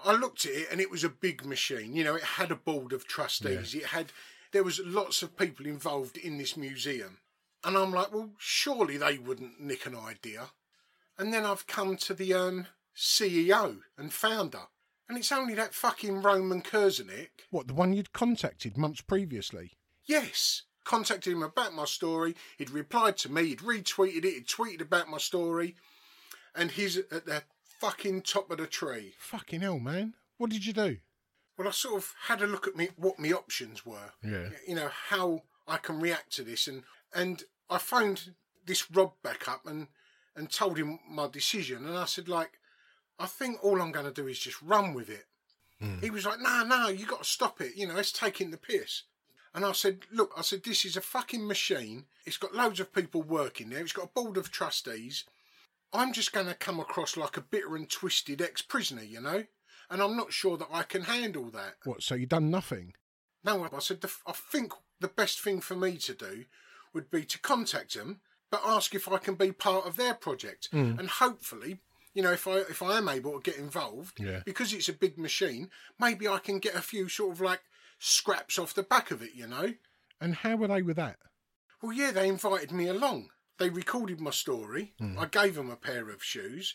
I looked at it and it was a big machine. You know, it had a board of trustees. It had there was lots of people involved in this museum. And I'm like, well, surely they wouldn't nick an idea. And then I've come to the um, CEO and founder. And it's only that fucking Roman Krznaric. What, the one you'd contacted months previously? Yes. Contacted him about my story. He'd replied to me. He'd retweeted it. He'd tweeted about my story. And he's at the fucking top of the tree. Fucking hell, man. What did you do? Well, I sort of had a look at me what my options were. Yeah. You know how I can react to this, and and I phoned this Rob back up and and told him my decision, and I said like, I think all I'm going to do is just run with it. Hmm. He was like, No, no, you got to stop it. You know, it's taking the piss. And I said, Look, I said this is a fucking machine. It's got loads of people working there. It's got a board of trustees. I'm just going to come across like a bitter and twisted ex-prisoner, you know. And I'm not sure that I can handle that. What, so you done nothing? No, I said, the, I think the best thing for me to do would be to contact them, but ask if I can be part of their project. Hmm. And hopefully, you know, if I if I am able to get involved, Yeah. because it's a big machine, maybe I can get a few sort of like scraps off the back of it, you know. And how were they with that? Well, yeah, they invited me along. They recorded my story. Hmm. I gave them a pair of shoes,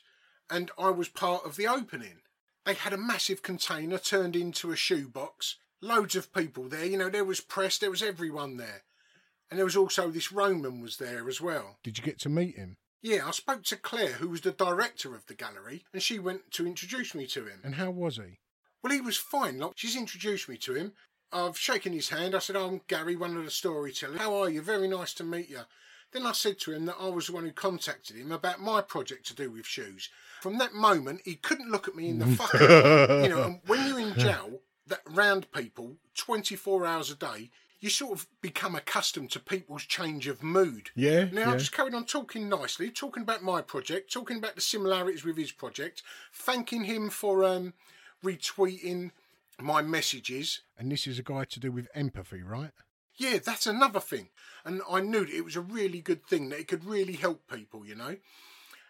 and I was part of the opening. They had a massive container turned into a shoebox. Loads of people there. You know, there was press. There was everyone there, and there was also this Roman was there as well. Did you get to meet him? Yeah, I spoke to Claire, who was the director of the gallery, and she went to introduce me to him. And how was he? Well, he was fine. Like, she's introduced me to him. I've shaken his hand. I said, I'm Gary, one of the storytellers. How are you? Very nice to meet you. Then I said to him that I was the one who contacted him about my project to do with shoes. From that moment, he couldn't look at me in the fucking. you know, and when you're in jail, that round people 24 hours a day, you sort of become accustomed to people's change of mood. Yeah, Now, I yeah. just carried on talking nicely, talking about my project, talking about the similarities with his project, thanking him for um, retweeting my messages. And this is a guy to do with empathy, right? Yeah, that's another thing. And I knew that it was a really good thing, that it could really help people, you know.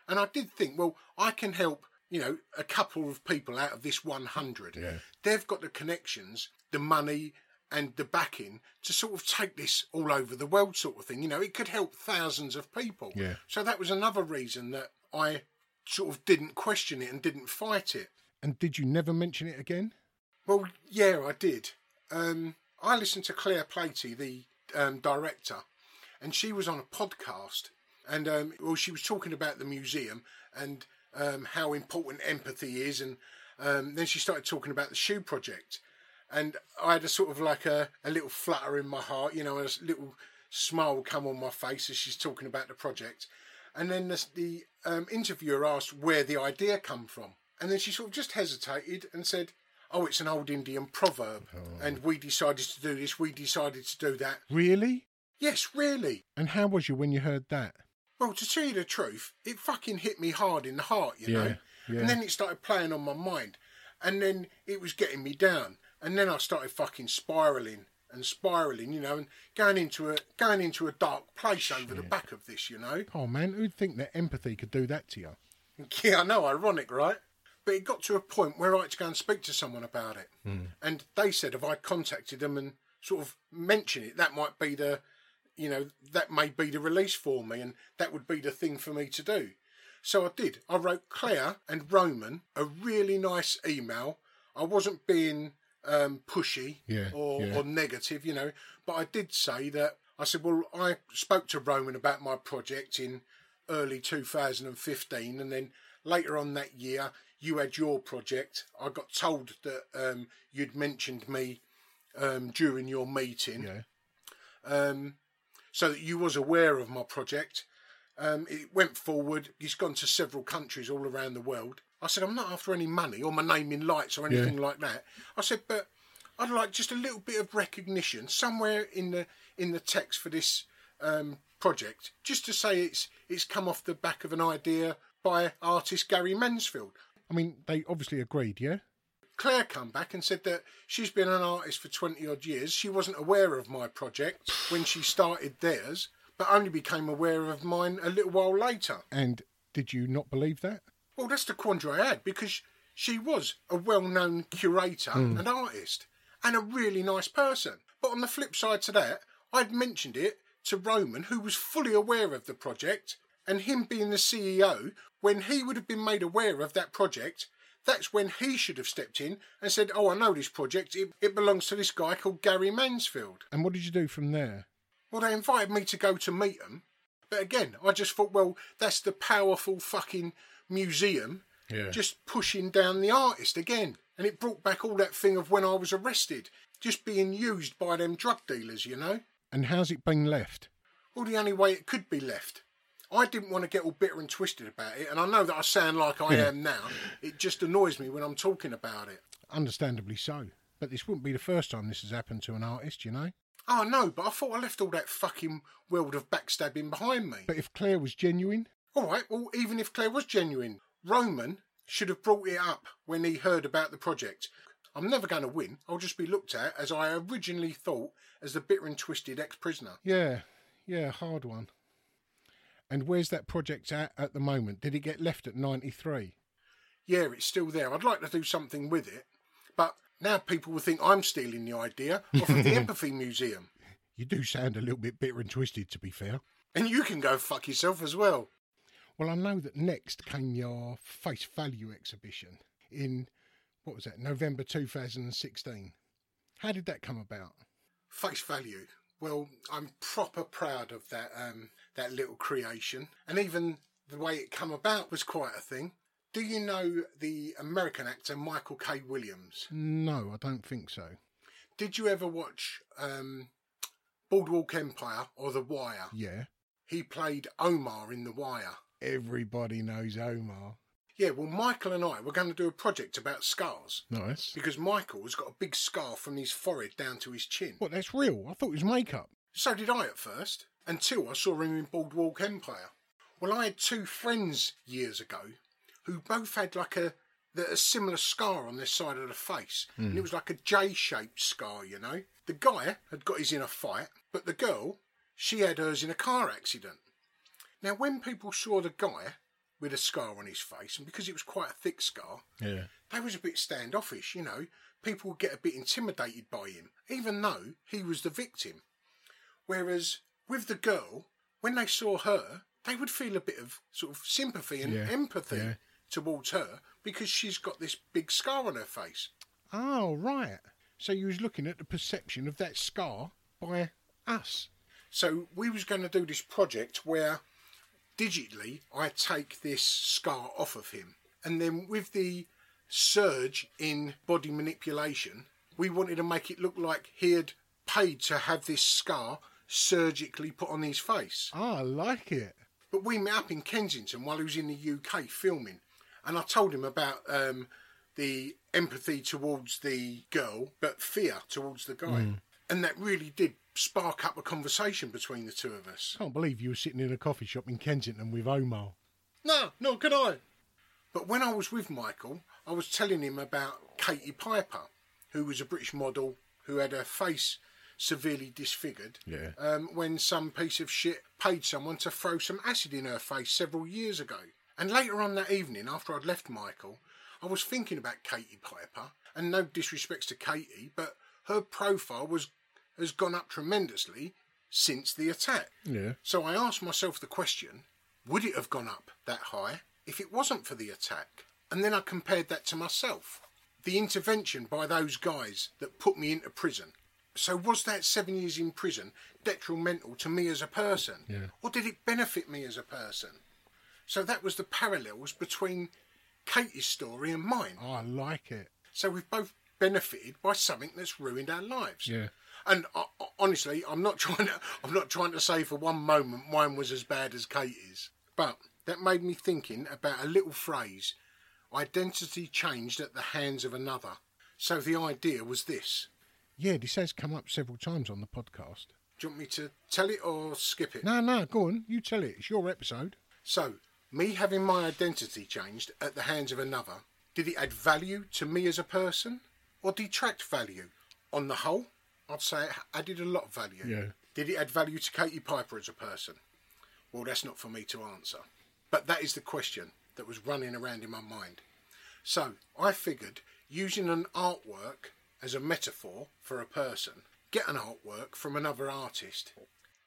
And I did think, well, I can help, you know, a couple of people out of this 100. Yeah. They've got the connections, the money, and the backing to sort of take this all over the world, sort of thing. You know, it could help thousands of people. Yeah. So that was another reason that I sort of didn't question it and didn't fight it. And did you never mention it again? Well, yeah, I did. Um, I listened to Clare Patey, the um, director, and she was on a podcast, and um, well, she was talking about the museum and um, how important empathy is, and um, then she started talking about the shoe project, and I had a sort of like a, a little flutter in my heart, you know, and a little smile come on my face as she's talking about the project, and then the, the um, interviewer asked where the idea come from, and then she sort of just hesitated and said, "Oh, it's an old Indian proverb, and we decided to do this. We decided to do that." Really? Yes, really. And how was you when you heard that? Well, to tell you the truth, it fucking hit me hard in the heart, you Yeah, know. yeah. And then it started playing on my mind, and then it was getting me down, and then I started fucking spiraling, and spiraling, you know, and going into a going into a dark place over the back of this, you know. Oh man, who'd think that empathy could do that to you? Yeah, I know, ironic, right? But it got to a point where I had to go and speak to someone about it. Hmm. And they said if I contacted them and sort of mention it, that might be the, you know, that may be the release for me and that would be the thing for me to do. So I did. I wrote Claire and Roman a really nice email. I wasn't being um, pushy Yeah, or, yeah. or negative, you know, but I did say that I said, well, I spoke to Roman about my project in early 2015, and then later on that year, you had your project. I got told that um, you'd mentioned me um, during your meeting, Yeah. um, so that you was aware of my project. Um, it went forward. It's gone to several countries all around the world. I said, I'm not after any money or my name in lights or anything like that. I said, but I'd like just a little bit of recognition somewhere in the in the text for this um, project, just to say it's it's come off the back of an idea by artist Gary Mansfield. I mean, they obviously agreed, yeah? Claire come back and said that she's been an artist for 20 odd years. She wasn't aware of my project when she started theirs, but only became aware of mine a little while later. And did you not believe that? Well, that's the quandary I had because she was a well known curator hmm. and artist and a really nice person. But on the flip side to that, I'd mentioned it to Roman, who was fully aware of the project, and him being the CEO, when he would have been made aware of that project, that's when he should have stepped in and said, Oh, I know this project. It, it belongs to this guy called Gary Mansfield. And what did you do from there? Well, they invited me to go to meet them. But again, I just thought, well, that's the powerful fucking museum Yeah. just pushing down the artist again. And it brought back all that thing of when I was arrested, just being used by them drug dealers, you know? And how's it been left? Well, the only way it could be left. I didn't want to get all bitter and twisted about it, and I know that I sound like I am now. It just annoys me when I'm talking about it. Understandably so. But this wouldn't be the first time this has happened to an artist, you know? Oh, no, but I thought I left all that fucking world of backstabbing behind me. But if Claire was genuine, All right, well, even if Claire was genuine, Roman should have brought it up when he heard about the project. I'm never going to win. I'll just be looked at as I originally thought as the bitter and twisted ex prisoner. yeah, yeah, hard one. And where's that project at at the moment? Did it get left at 93? Yeah, it's still there. I'd like to do something with it, but now people will think I'm stealing the idea off of the Empathy Museum. You do sound a little bit bitter and twisted, to be fair. And you can go fuck yourself as well. Well, I know that next came your Face Value exhibition in, what was that, November 2016. How did that come about? Face value. Well, I'm proper proud of that um, that little creation, and even the way it come about was quite a thing. Do you know the American actor Michael K. Williams? No, I don't think so. Did you ever watch um, Boardwalk Empire or The Wire? Yeah. He played Omar in The Wire. Everybody knows Omar. Yeah, well, Michael and I were going to do a project about scars Nice. because Michael has got a big scar from his forehead down to his chin. What, that's real? I thought it was makeup. So did I at first, until I saw him in Boardwalk Empire. Well, I had two friends years ago who both had like a, a similar scar on their side of the face, and hmm. it was like a J-shaped scar, you know. The guy had got his in a fight, but the girl, she had hers in a car accident. Now, when people saw the guy with a scar on his face, and because it was quite a thick scar, Yeah. they was a bit standoffish, you know. People would get a bit intimidated by him, even though he was the victim. Whereas with the girl, when they saw her, they would feel a bit of sort of sympathy and Yeah, empathy yeah. towards her because she's got this big scar on her face. Oh, right. So you was looking at the perception of that scar by us. So we was going to do this project where digitally I take this scar off of him, and then with the surge in body manipulation, we wanted to make it look like he had paid to have this scar surgically put on his face. Ah, I like it. But we met up in Kensington while he was in the UK filming, and I told him about um, the empathy towards the girl, but fear towards the guy, and that really did spark up a conversation between the two of us. Can't believe you were sitting in a coffee shop in Kensington with Omar. No, nor can I. But when I was with Michael, I was telling him about Katie Piper, who was a British model who had her face severely disfigured Yeah. um, when some piece of shit paid someone to throw some acid in her face several years ago. And later on that evening, after I'd left Michael, I was thinking about Katie Piper, and no disrespects to Katie, but her profile was has gone up tremendously since the attack. Yeah. So I asked myself the question would it have gone up that high if it wasn't for the attack? And then I compared that to myself. The intervention by those guys that put me into prison. So was that seven years in prison detrimental to me as a person? Yeah. Or did it benefit me as a person? So that was the parallels between Katie's story and mine. Oh, I like it. So we've both benefited by something that's ruined our lives. Yeah. And uh, uh, honestly, I'm not trying to. I'm not trying to say for one moment mine was as bad as Katie's. But that made me thinking about a little phrase: identity changed at the hands of another. So the idea was this. Yeah, this has come up several times on the podcast. Do you want me to tell it or skip it? No, no, go on. You tell it. It's your episode. So, me having my identity changed at the hands of another, did it add value to me as a person or detract value? On the whole, I'd say it added a lot of value. Yeah. Did it add value to Katie Piper as a person? Well, that's not for me to answer. But that is the question that was running around in my mind. So, I figured using an artwork as a metaphor for a person, get an artwork from another artist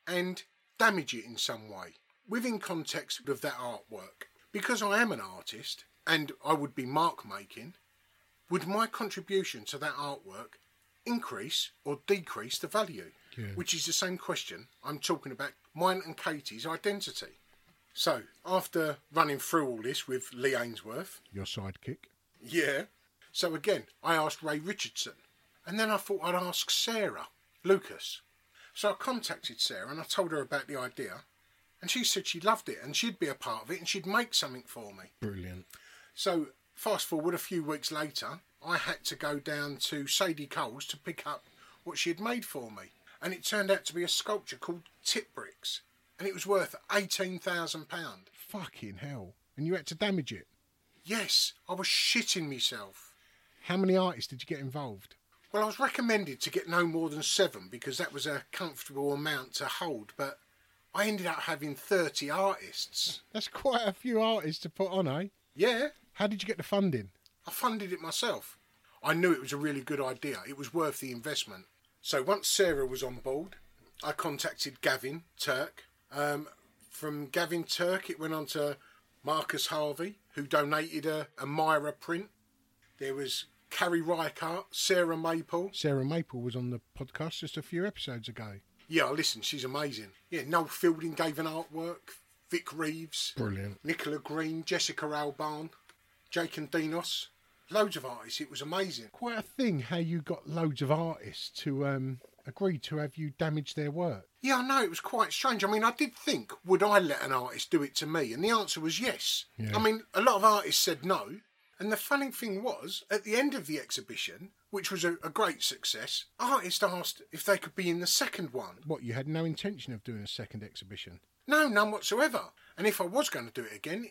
and damage it in some way within context of that artwork. Because I am an artist and I would be mark making, would my contribution to that artwork increase or decrease the value? Yeah. Which is the same question I'm talking about mine and Katie's identity. So, after running through all this with Lee Ainsworth, Your sidekick. yeah. So again, I asked Ray Richardson. And then I thought I'd ask Sarah Lucas. So I contacted Sarah and I told her about the idea. And she said she loved it and she'd be a part of it and she'd make something for me. Brilliant. So fast forward a few weeks later, I had to go down to Sadie Coles to pick up what she had made for me. And it turned out to be a sculpture called Tip Bricks. And it was worth £18,000. Fucking hell. And you had to damage it. Yes, I was shitting myself. How many artists did you get involved? Well, I was recommended to get no more than seven because that was a comfortable amount to hold, but I ended up having 30 artists. That's quite a few artists to put on, eh? Yeah, How did you get the funding? I funded it myself. I knew it was a really good idea, it was worth the investment. So once Sarah was on board, I contacted Gavin Turk. Um, from Gavin Turk, it went on to Marcus Harvey, who donated a, a Myra print. There was Carrie Reichardt, Sarah Maple, Sarah Maple was on the podcast just a few episodes ago. Yeah, listen, she's amazing. Yeah, Noel Fielding gave an artwork, Vic Reeves, Brilliant. Nicola Green, Jessica Albarn, Jake and Dinos. Loads of artists, it was amazing. Quite a thing how you got loads of artists to um, agree to have you damage their work. Yeah, I know, it was quite strange. I mean, I did think, would I let an artist do it to me? And the answer was yes. Yeah. I mean, a lot of artists said no. And the funny thing was, at the end of the exhibition, which was a, a great success, artists asked if they could be in the second one. What, you had no intention of doing a second exhibition? No, none whatsoever. And if I was going to do it again,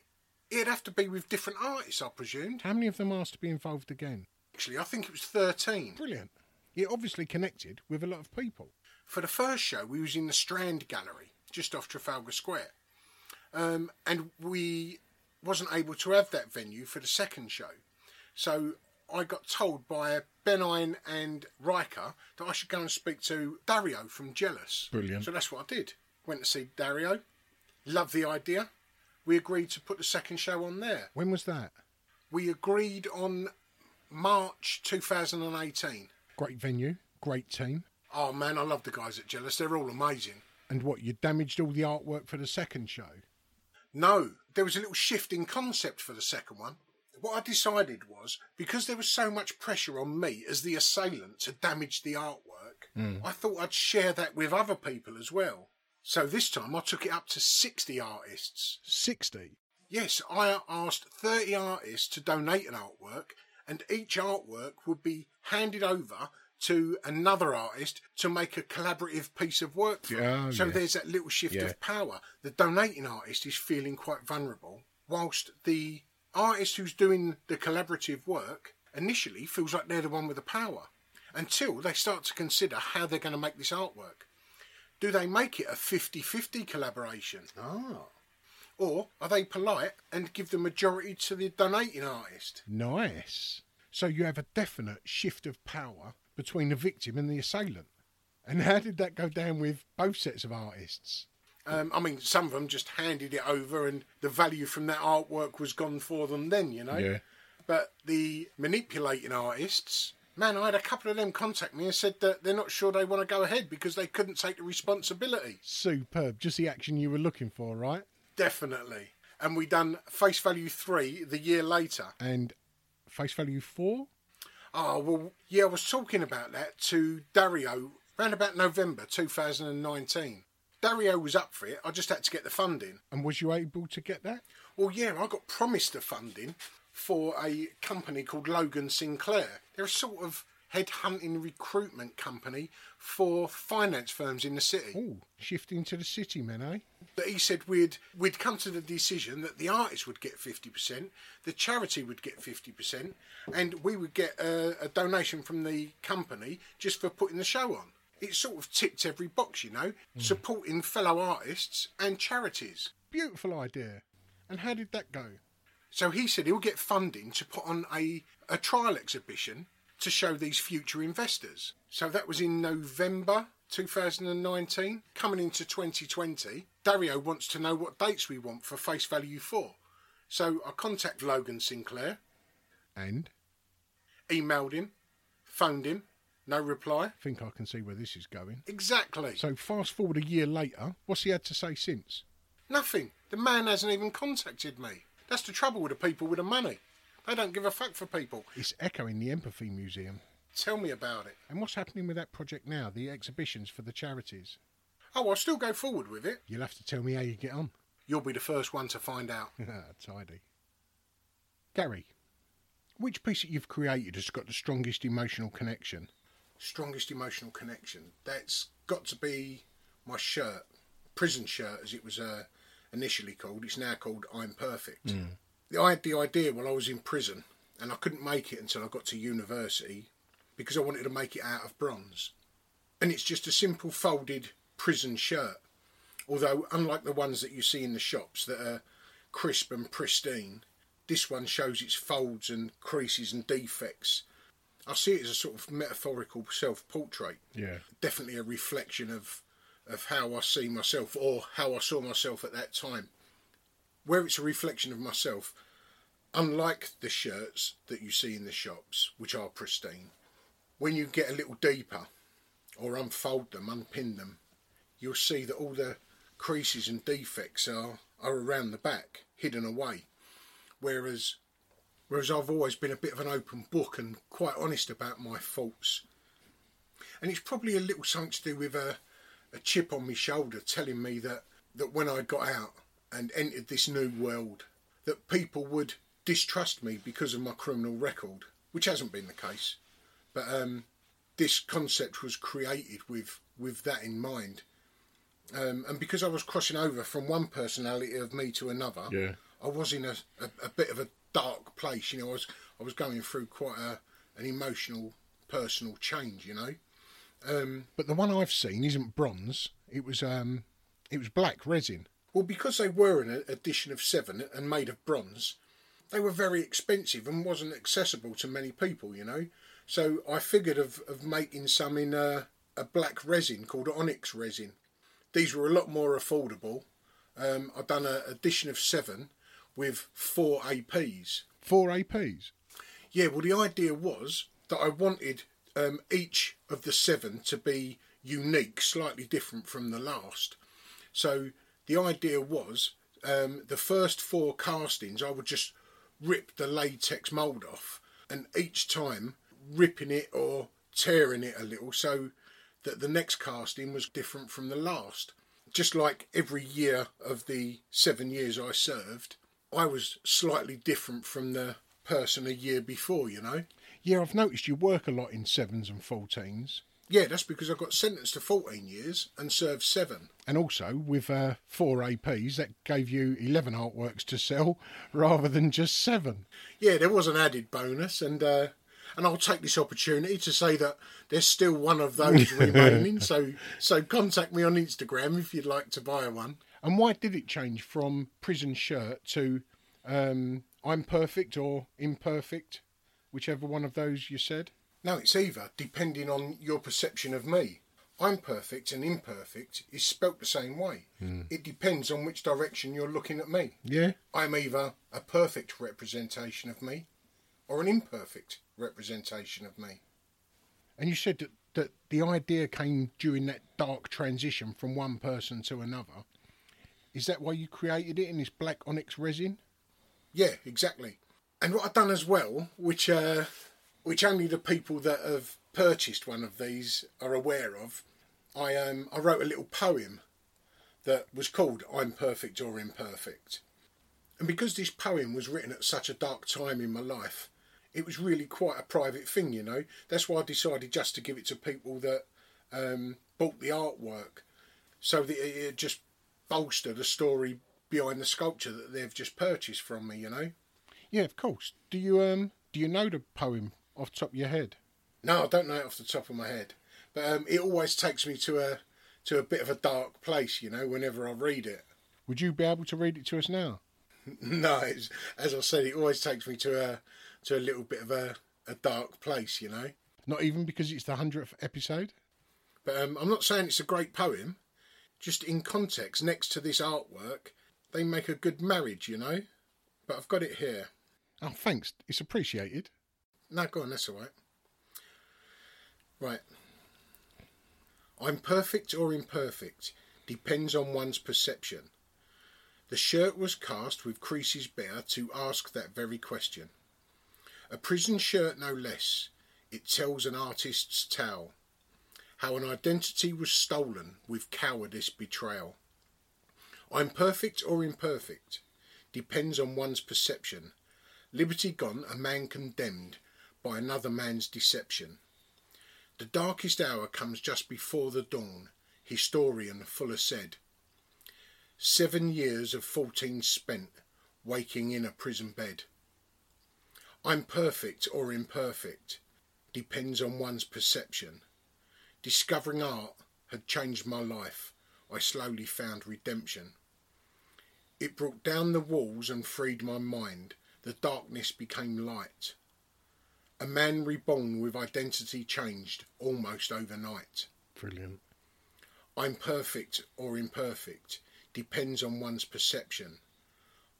it'd have to be with different artists, I presumed. How many of them asked to be involved again? Actually, I think it was 13. Brilliant. You obviously connected with a lot of people. For the first show, we was in the Strand Gallery, just off Trafalgar Square. Um, and we wasn't able to have that venue for the second show. So I got told by Ben Eine and Riker that I should go and speak to Dario from Jealous. Brilliant. So that's what I did. Went to see Dario. Loved the idea. We agreed to put the second show on there. When was that? We agreed on March 2018. Great venue, great team. Oh man, I love the guys at Jealous. They're all amazing. And what, you damaged all the artwork for the second show? No, there was a little shift in concept for the second one. What I decided was because there was so much pressure on me as the assailant to damage the artwork, hmm. I thought I'd share that with other people as well. So this time I took it up to 60 artists. 60. Yes, I asked 30 artists to donate an artwork, and each artwork would be handed over to another artist to make a collaborative piece of work for. Yeah, oh, so yeah. there's that little shift Yeah. of power. The donating artist is feeling quite vulnerable, whilst the artist who's doing the collaborative work initially feels like they're the one with the power. until they start to consider how they're going to make this artwork. Do they make it a 50 50 collaboration? Ah. Or are they polite and give the majority to the donating artist? Nice. So you have a definite shift of power between the victim and the assailant. And how did that go down with both sets of artists? Um, I mean, some of them just handed it over and the value from that artwork was gone for them then, you know? Yeah. But the manipulating artists, man, I had a couple of them contact me and said that they're not sure they want to go ahead because they couldn't take the responsibility. Superb. Just the action you were looking for, right? Definitely. And we done Face Value 3 the year later. And face value four? Oh, well, yeah, I was talking about that to Dario around about November 2019. Dario was up for it, I just had to get the funding. And was you able to get that? Well, yeah, I got promised the funding for a company called Logan Sinclair. They're a sort of headhunting recruitment company for finance firms in the city. Oh, shifting to the city, man, eh? But he said we'd we'd come to the decision that the artist would get fifty percent, the charity would get fifty percent, and we would get a, a donation from the company just for putting the show on. It sort of ticked every box, you know, supporting fellow artists and charities. Beautiful idea. And how did that go? So he said he'll get funding to put on a, a trial exhibition to show these future investors. So that was in November 2019. Coming into 2020, Dario wants to know what dates we want for Face Value 4. So I contacted Logan Sinclair, And emailed him, phoned him, no reply. I think I can see where this is going. Exactly. So fast forward a year later, what's he had to say since? Nothing. The man hasn't even contacted me. That's the trouble with the people with the money. They don't give a fuck for people. It's echoing the Empathy Museum. Tell me about it. And what's happening with that project now, the exhibitions for the charities? Oh, I'll still go forward with it. You'll have to tell me how you get on. You'll be the first one to find out. Tidy. Gary, which piece that you've created has got the strongest emotional connection? strongest emotional connection. That's got to be my shirt, prison shirt, as it was uh, initially called. It's now called I'm Perfect. Mm. I had the idea while I was in prison, and I couldn't make it until I got to university because I wanted to make it out of bronze. And it's just a simple folded prison shirt. Although, unlike the ones that you see in the shops that are crisp and pristine, this one shows its folds and creases and defects. I see it as a sort of metaphorical self portrait. Yeah. Definitely a reflection of of how I see myself or how I saw myself at that time. Where it's a reflection of myself, unlike the shirts that you see in the shops, which are pristine, when you get a little deeper or unfold them, unpin them, you'll see that all the creases and defects are, are around the back, hidden away. Whereas whereas I've always been a bit of an open book and quite honest about my faults. And it's probably a little something to do with a, a chip on my shoulder telling me that, that when I got out and entered this new world, that people would distrust me because of my criminal record, which hasn't been the case. But um, this concept was created with, with that in mind. Um, and because I was crossing over from one personality of me to another, Yeah. I was in a, a, a bit of a dark place. You know, I was I was going through quite a, an emotional, personal change. You know, um, But the one I've seen isn't bronze. It was um, it was black resin. well, because they were an edition of seven and made of bronze, they were very expensive and wasn't accessible to many people. You know, so I figured of of making some in a, a black resin called onyx resin. These were a lot more affordable. Um, I've done an edition of seven with four APs. Four APs. Yeah, well, the idea was that I wanted um, each of the seven to be unique, slightly different from the last. So the idea was um, the first four castings, I would just rip the latex mould off, and each time ripping it or tearing it a little so that the next casting was different from the last. Just like every year of the seven years I served, I was slightly different from the person a year before, you know? Yeah, I've noticed you work a lot in sevens and fourteens, Yeah, that's because I got sentenced to 14 years and served seven. and also with uh, four APs that gave you eleven artworks to sell rather than just seven. Yeah, there was an added bonus, and uh, and I'll take this opportunity to say that there's still one of those remaining. So, so contact me on Instagram if you'd like to buy one. And why did it change from prison shirt to um, I'm perfect or imperfect, whichever one of those you said? No, it's either, depending on your perception of me. I'm perfect and imperfect is spelt the same way. Hmm. It depends on which direction you're looking at me. Yeah. I'm either a perfect representation of me or an imperfect representation of me. And you said that, that the idea came during that dark transition from one person to another. Is that why you created it in this black onyx resin? Yeah, exactly. And what I've done as well, which uh, which only the people that have purchased one of these are aware of, I um I wrote a little poem that was called "I'm Perfect or Imperfect," and because this poem was written at such a dark time in my life, it was really quite a private thing, you know. That's why I decided just to give it to people that um, bought the artwork, so that it, just bolstered the story behind the sculpture that they've just purchased from me, you know. Yeah, of course. Do you um do you know the poem off the top of your head? No, I don't know it off the top of my head, but um, it always takes me to a to a bit of a dark place, you know. Whenever I read it, Would you be able to read it to us now? no, it's, as I said, it always takes me to a to a little bit of a, a dark place, you know. Not even because it's the hundredth episode. But um, I'm not saying it's a great poem. Just in context, next to this artwork, they make a good marriage, you know. But I've got it here. Oh, thanks. It's appreciated. No, go on, that's all right. Right. I'm perfect or imperfect depends on one's perception. The shirt was cast with creases bare to ask that very question. A prison shirt, no less. It tells an artist's tale. How an identity was stolen with cowardice betrayal. I'm perfect or imperfect depends on one's perception. Liberty gone, a man condemned by another man's deception. The darkest hour comes just before the dawn, historian Fuller said. Seven years of fourteen spent, waking in a prison bed. I'm perfect or imperfect, depends on one's perception. Discovering art had changed my life. I slowly found redemption. It brought down the walls and freed my mind. The darkness became light. A man reborn with identity changed almost overnight. Brilliant. I'm perfect or imperfect depends on one's perception.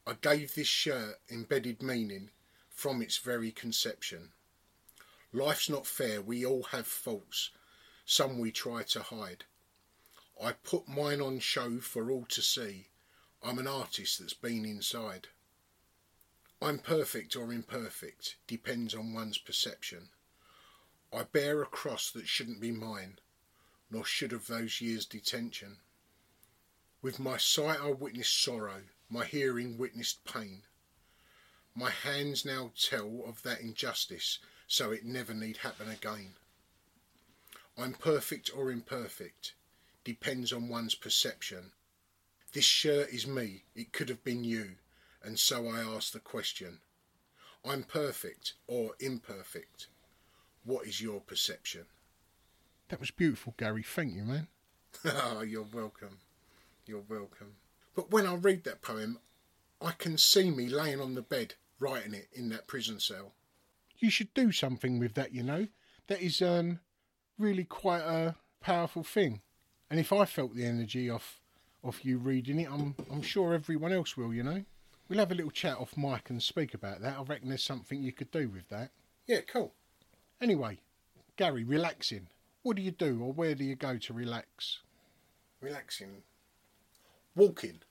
I gave this shirt embedded meaning from its very conception. Life's not fair, we all have faults, some we try to hide. I put mine on show for all to see. I'm an artist that's been inside. I'm perfect or imperfect depends on one's perception. I bear a cross that shouldn't be mine, nor should of those years' detention. With my sight I witnessed sorrow, my hearing witnessed pain. My hands now tell of that injustice, so it never need happen again. I'm perfect or imperfect, depends on one's perception. This shirt is me, it could have been you, and so I ask the question. I'm perfect or imperfect. What is your perception? That was beautiful, Gary. Thank you, man. Oh, you're welcome. You're welcome. But when I read that poem, I can see me laying on the bed writing it in that prison cell. You should do something with that, you know. That is um really quite a powerful thing. And if I felt the energy off off you reading it, I'm I'm sure everyone else will, you know. We'll have a little chat off mic and speak about that. I reckon there's something you could do with that. Yeah, cool. Anyway, Gary, relaxing. What do you do or where do you go to relax? Relaxing. Walking.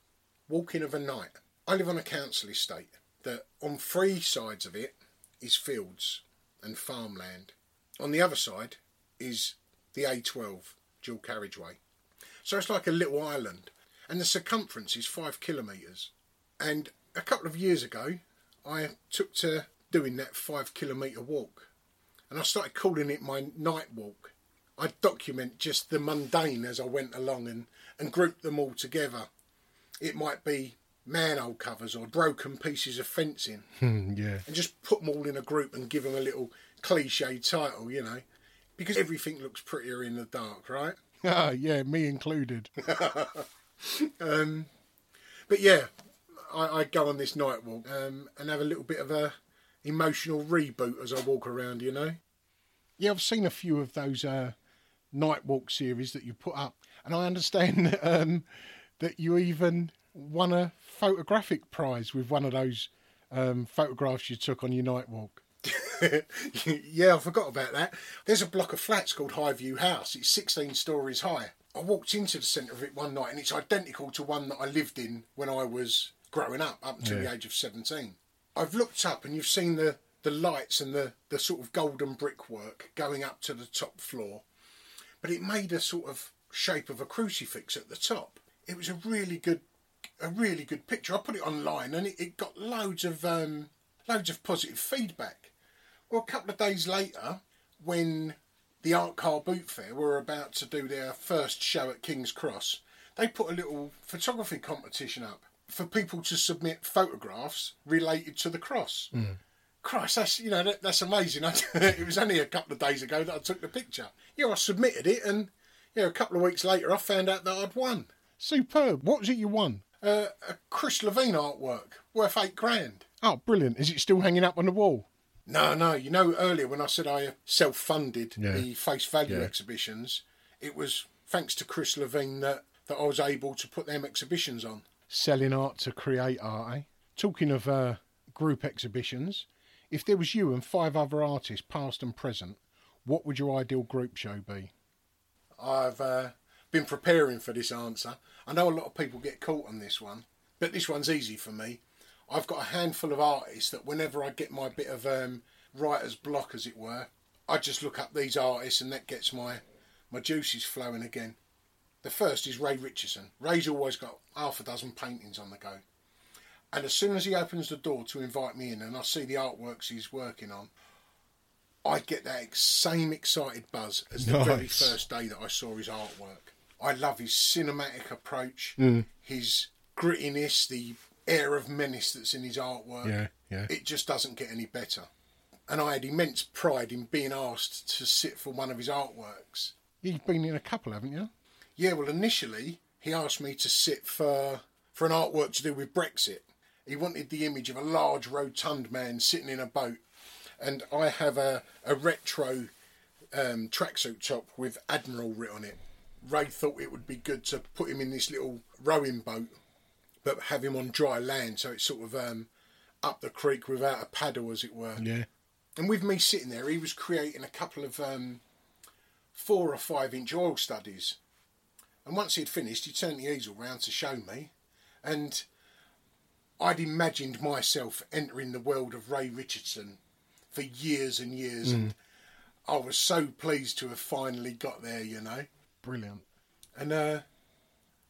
Walking of a night. I live on a council estate that on three sides of it is fields and farmland. On the other side is the A12 dual carriageway. So it's like a little island, and the circumference is five kilometres. And a couple of years ago, I took to doing that five kilometre walk, and I started calling it my night walk. I document just the mundane as I went along and, and group them all together. It might be manhole covers or broken pieces of fencing yeah. and just put them all in a group and give them a little cliche title, you know, because everything looks prettier in the dark, right? Ah, yeah, me included. um, but yeah, I, I, go on this night walk um, and have a little bit of a emotional reboot as I walk around, you know. Yeah, I've seen a few of those uh, night walk series that you put up, and I understand that, um, that you even won a photographic prize with one of those um, photographs you took on your night walk. yeah, I forgot about that. There's a block of flats called Highview House. It's 16 stories high. I walked into the centre of it one night and it's identical to one that I lived in when I was growing up, up until yeah. the age of 17. I've looked up and you've seen the, the lights and the, the sort of golden brickwork going up to the top floor, but it made a sort of shape of a crucifix at the top. It was a really good a really good picture. I put it online and it, it got loads of um, loads of positive feedback. Well, a couple of days later, when the Art Car Boot Fair were about to do their first show at King's Cross, they put a little photography competition up for people to submit photographs related to the cross. Mm. Christ, that's you know that, that's amazing. it was only a couple of days ago that I took the picture. Yeah, I submitted it, and yeah, a couple of weeks later, I found out that I'd won. Superb. What was it you won? Uh, a Chris Levine artwork worth eight grand. Oh, brilliant! Is it still hanging up on the wall? No, no. You know, earlier when I said I self-funded yeah. the face value yeah. exhibitions, it was thanks to Chris Levine that, that I was able to put them exhibitions on. Selling art to create art, eh? Talking of uh, group exhibitions, if there was you and five other artists, past and present, what would your ideal group show be? I've uh, been preparing for this answer. I know a lot of people get caught on this one, but this one's easy for me. I've got a handful of artists that whenever I get my bit of um, writer's block, as it were, I just look up these artists and that gets my, my juices flowing again. The first is Ray Richardson. Ray's always got half a dozen paintings on the go. And as soon as he opens the door to invite me in and I see the artworks he's working on, I get that same excited buzz as the nice. very first day that I saw his artwork. I love his cinematic approach, mm. his grittiness, the air of menace that's in his artwork. Yeah, yeah. It just doesn't get any better. And I had immense pride in being asked to sit for one of his artworks. You've been in a couple, haven't you? Yeah, well, initially he asked me to sit for for an artwork to do with Brexit. He wanted the image of a large, rotund man sitting in a boat, and I have a a retro um, tracksuit top with Admiral written on it. Ray thought it would be good to put him in this little rowing boat but have him on dry land, so it's sort of um, up the creek without a paddle, as it were. Yeah. And with me sitting there, he was creating a couple of um, four or five inch oil studies. And once he'd finished, he turned the easel round to show me, and I'd imagined myself entering the world of Ray Richardson for years and years, mm. and I was so pleased to have finally got there. You know, brilliant. And uh,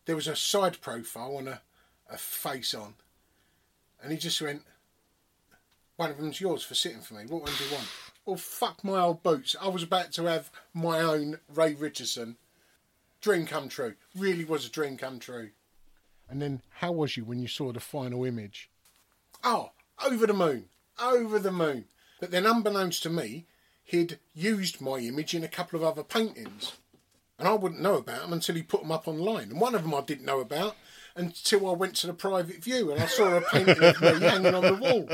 there was a side profile on a a face on. And he just went, One of them's yours for sitting for me. What one do you want? Oh, fuck my old boots. I was about to have my own Ray Richardson. Dream come true. Really was a dream come true. And then, how was you when you saw the final image? Oh, over the moon. Over the moon. But then, unbeknownst to me, he'd used my image in a couple of other paintings. And I wouldn't know about them until he put them up online. And one of them I didn't know about until I went to the private view and I saw a painting of me hanging on the wall.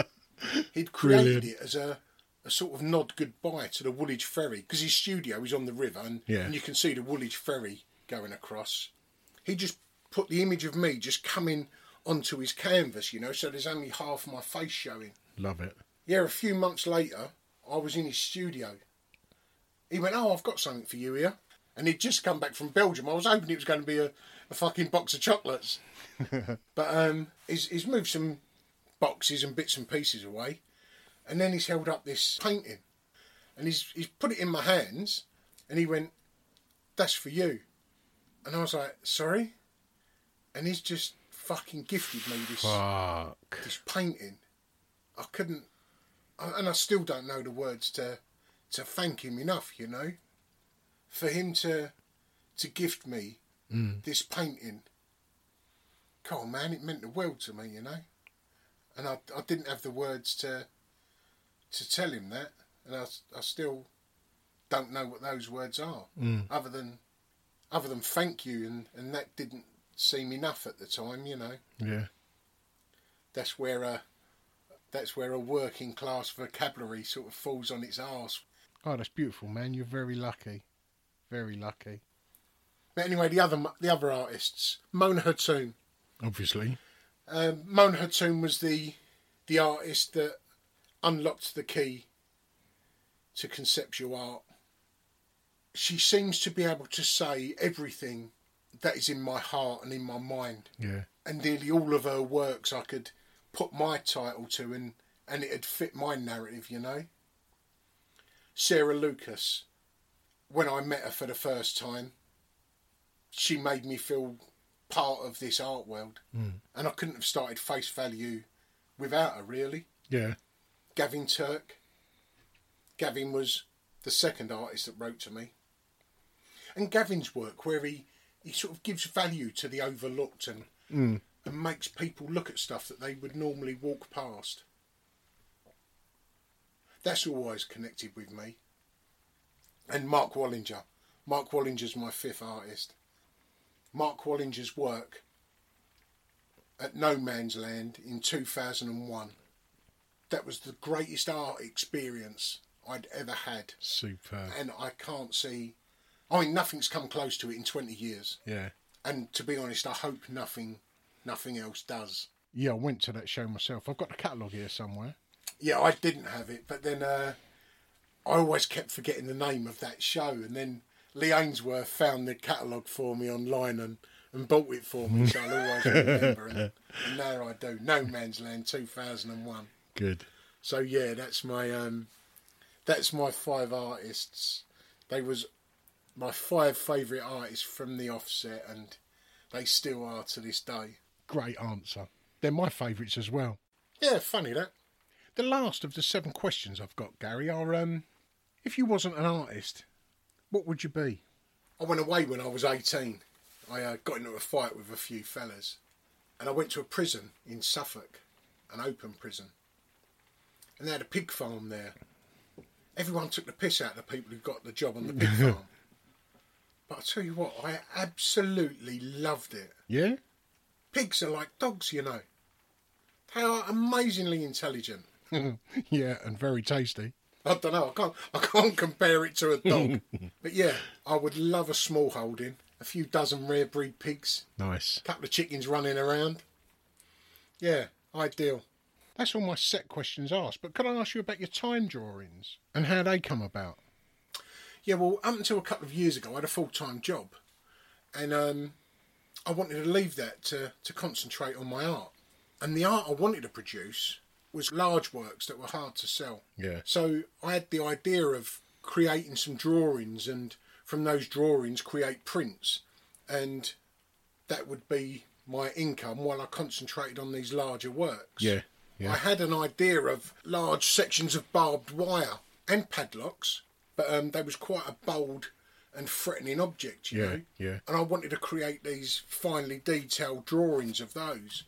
He'd created Brilliant. it as a, a sort of nod goodbye to the Woolwich Ferry because his studio is on the river and, yeah. and you can see the Woolwich Ferry going across. He just put the image of me just coming onto his canvas, you know, so there's only half my face showing. Love it. Yeah, a few months later, I was in his studio. He went, Oh, I've got something for you here. And he'd just come back from Belgium. I was hoping it was going to be a, a fucking box of chocolates. but um, he's, he's moved some boxes and bits and pieces away, and then he's held up this painting, and he's he's put it in my hands, and he went, "That's for you," and I was like, "Sorry," and he's just fucking gifted me this Fuck. this painting. I couldn't, and I still don't know the words to to thank him enough. You know, for him to to gift me mm. this painting come on, man, it meant the world to me, you know. And I, I didn't have the words to to tell him that. and I, I still don't know what those words are, Mm. other than other than thank you, and and that didn't seem enough at the time. You know, Yeah. that's where a that's where a working class vocabulary sort of falls on its arse. Oh, that's beautiful, man. You're very lucky. Very lucky. But anyway, the other the other artists, Mona Hatoum. Obviously. Um, Mona Hatoum was the the artist that unlocked the key to conceptual art. She seems to be able to say everything that is in my heart and in my mind, Yeah. and nearly all of her works I could put my title to, and and it'd fit my narrative, you know. Sarah Lucas, when I met her for the first time, she made me feel part of this art world, mm. and I couldn't have started Face Value without her, really. Yeah. Gavin Turk. Gavin was the second artist that wrote to me. And Gavin's work, where he, he sort of gives value to the overlooked and hmm. and makes people look at stuff that they would normally walk past. That's always connected with me. And Mark Wallinger. Mark Wallinger's my fifth artist. Mark Wallinger's work at No Man's Land in 2001 that was the greatest art experience I'd ever had. Super. And I can't see, I mean, nothing's come close to it in 20 years. Yeah. And to be honest, I hope nothing, nothing else does. Yeah, I went to that show myself. I've got the catalogue here somewhere. Yeah, I didn't have it, but then uh, I always kept forgetting the name of that show. And then Lee Ainsworth found the catalogue for me online and, and bought it for me, so I'll always remember. And, and now I do. No Man's Land 2001. Good. So yeah, that's my um, that's my five artists. They was my five favourite artists from the offset, and they still are to this day. Great answer. They're my favourites as well. Yeah, funny that. The last of the seven questions I've got, Gary, are um, if you wasn't an artist, what would you be? I went away when I was eighteen. I uh, got into a fight with a few fellas, and I went to a prison in Suffolk, an open prison, and they had a pig farm there. Everyone took the piss out of the people who got the job on the pig farm. But I tell you what, I absolutely loved it. Yeah? Pigs are like dogs, you know. They are amazingly intelligent. yeah, and very tasty. I don't know. I can't. I can't compare it to a dog. but yeah, I would love a small holding, a few dozen rare breed pigs, Nice. a couple of chickens running around. Yeah, ideal. That's all my set questions asked, but could I ask you about your time drawings and how they come about? Yeah, well, up until a couple of years ago, I had a full time job, and um, I wanted to leave that to to concentrate on my art. And the art I wanted to produce was large works that were hard to sell. Yeah. So I had the idea of creating some drawings, and from those drawings, create prints, and that would be my income while I concentrated on these larger works. Yeah, yeah. I had an idea of large sections of barbed wire and padlocks, but um, they was quite a bold and threatening object, you Yeah, know. yeah. And I wanted to create these finely detailed drawings of those.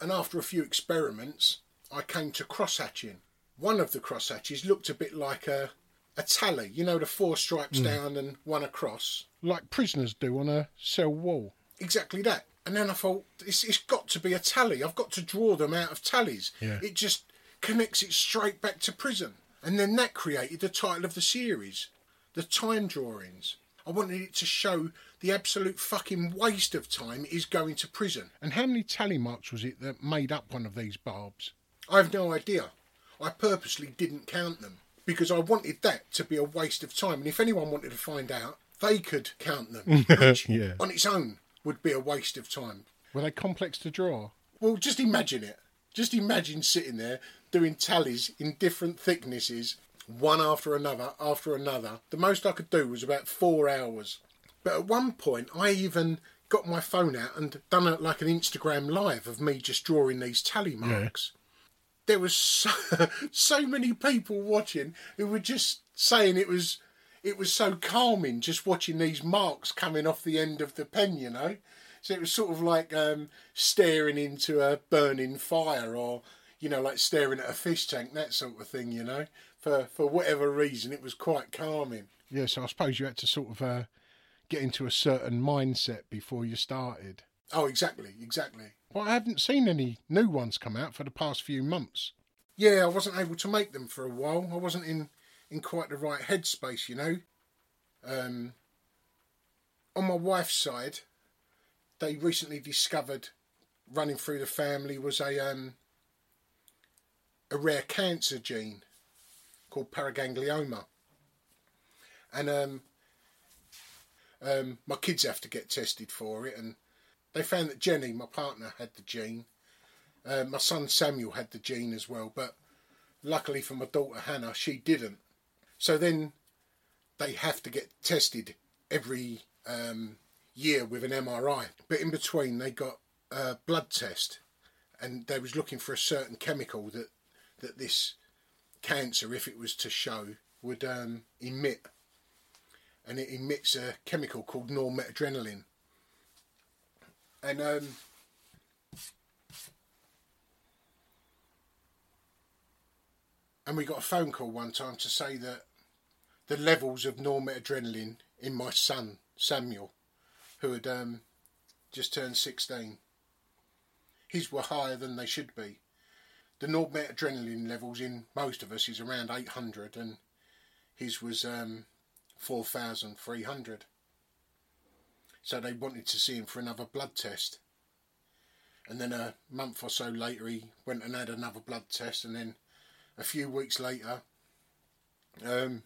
And after a few experiments, I came to cross hatching. One of the cross hatches looked a bit like a a tally, you know, the four stripes Hmm. down and one across. Like prisoners do on a cell wall. Exactly that. And then I thought, it's, it's got to be a tally. I've got to draw them out of tallies. Yeah. It just connects it straight back to prison. And then that created the title of the series, The Time Drawings. I wanted it to show the absolute fucking waste of time is going to prison. And how many tally marks was it that made up one of these barbs? I've no idea. I purposely didn't count them because I wanted that to be a waste of time. And if anyone wanted to find out, they could count them, which Yeah. on its own would be a waste of time. Were they complex to draw? Well, just imagine it. Just imagine sitting there doing tallies in different thicknesses, one after another, after another. The most I could do was about four hours. But at one point, I even got my phone out and done a, like an Instagram live of me just drawing these tally marks. There was so, so many people watching who were just saying it was it was so calming just watching these marks coming off the end of the pen, you know. So it was sort of like um, staring into a burning fire, or you know, like staring at a fish tank, that sort of thing, you know. for for whatever reason, it was quite calming. Yeah, so I suppose you had to sort of uh, get into a certain mindset before you started. Oh, exactly, exactly. Well, I haven't seen any new ones come out for the past few months. Yeah, I wasn't able to make them for a while. I wasn't in in quite the right headspace, you know. Um, on my wife's side, they recently discovered running through the family was a um, a rare cancer gene called paraganglioma, and um, um, my kids have to get tested for it, and they found that Jenny, my partner, had the gene. Uh, my son Samuel had the gene as well, but luckily for my daughter Hannah, she didn't. So then they have to get tested every um, year with an MRI. But in between, they got a blood test, and they was looking for a certain chemical that that this cancer, if it was to show, would um, emit. And it emits a chemical called normetadrenaline. And um, and we got a phone call one time to say that the levels of normetadrenaline in my son Samuel, who had um, just turned 16, his were higher than they should be. The normetadrenaline levels in most of us is around 800, and his was um, 4,300. So they wanted to see him for another blood test. And then a month or so later, he went and had another blood test, and then a few weeks later, um,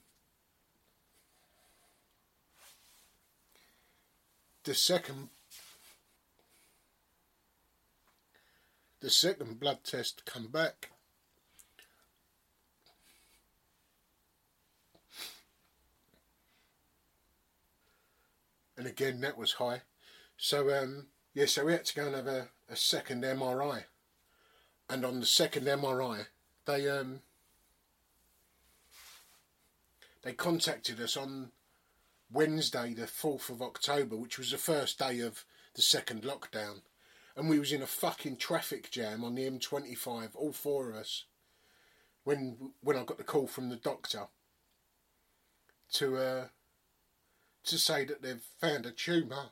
the second the second blood test come back. And again that was high. So um yeah so we had to go and have a, a second MRI and on the second MRI they um they contacted us on Wednesday, the fourth of October, which was the first day of the second lockdown, and we was in a fucking traffic jam on the M25, all four of us. When when I got the call from the doctor to uh, to say that they've found a tumour.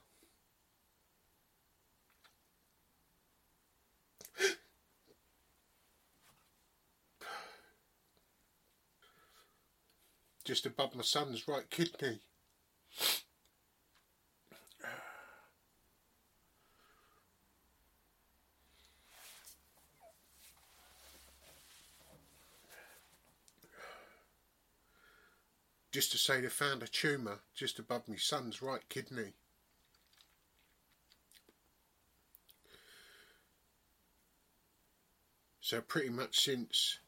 just above my son's right kidney. Just to say they found a tumour just above my son's right kidney. So pretty much since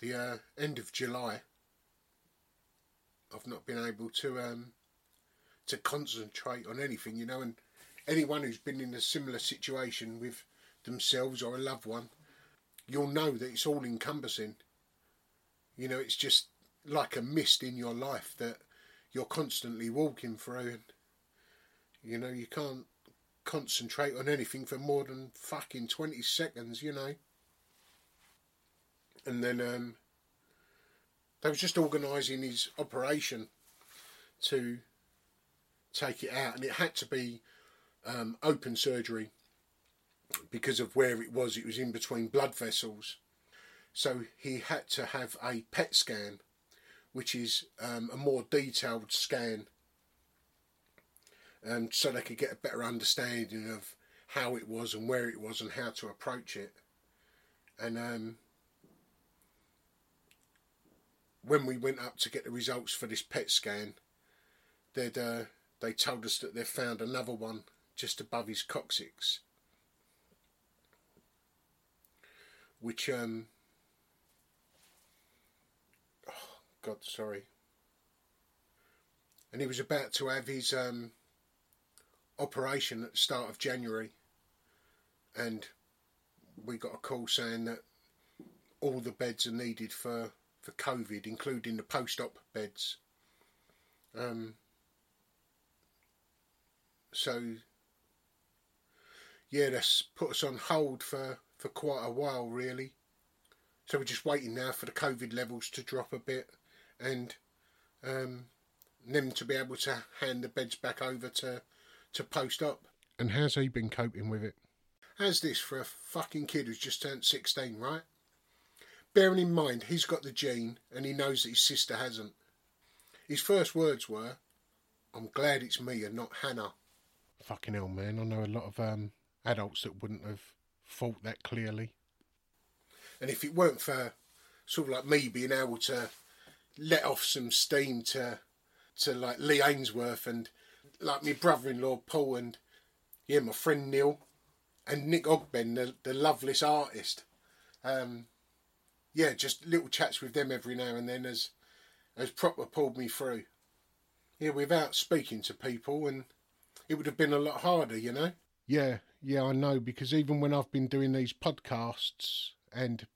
the uh, end of July, I've not been able to um, to concentrate on anything, you know. And anyone who's been in a similar situation with themselves or a loved one, you'll know that it's all encompassing. You know, it's just like a mist in your life that you're constantly walking through, and you know you can't concentrate on anything for more than fucking twenty seconds, you know. And then um, they was just organising his operation to take it out, and it had to be um, open surgery because of where it was. It was in between blood vessels, so he had to have a PET scan, which is um, a more detailed scan, um, so they could get a better understanding of how it was and where it was and how to approach it. And um, when we went up to get the results for this PET scan, they'd uh, they told us that they'd found another one just above his coccyx, which um, oh God, sorry, and he was about to have his um, operation at the start of January, and we got a call saying that all the beds are needed for for COVID, including the post-op beds. Um, so yeah, that's put us on hold for, for quite a while, really. So we're just waiting now for the COVID levels to drop a bit and um, them to be able to hand the beds back over to, to post up. And how's he been coping with it? How's this for a fucking kid who's just turned 16, right? Bearing in mind he's got the gene and he knows that his sister hasn't. His first words were, I'm glad it's me and not Hannah. Fucking hell, man. I know a lot of um, adults that wouldn't have thought that clearly. And if it weren't for sort of like me being able to let off some steam to to like Lee Ainsworth and like my brother-in-law Paul and yeah my friend Neil and Nick Ogben the the loveless artist. Um yeah just little chats with them every now and then has has proper pulled me through. Yeah without speaking to people and it would have been a lot harder you know? Yeah, yeah, I know because even when I've been doing these podcasts and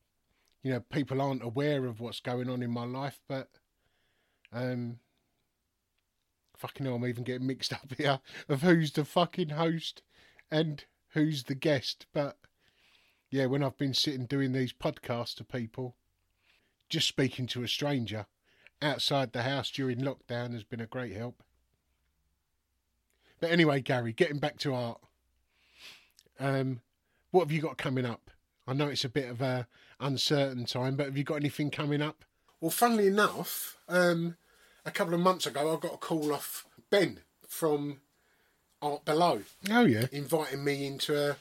you know people aren't aware of what's going on in my life, but um, fucking hell, I'm even getting mixed up here of who's the fucking host and who's the guest. But yeah, when I've been sitting doing these podcasts to people, just speaking to a stranger outside the house during lockdown has been a great help. But anyway, Gary, getting back to art. Um, what have you got coming up? I know it's a bit of a uncertain time, but have you got anything coming up? Well, funnily enough, um, a couple of months ago, I got a call off Ben from Art Below, Oh yeah, inviting me into a,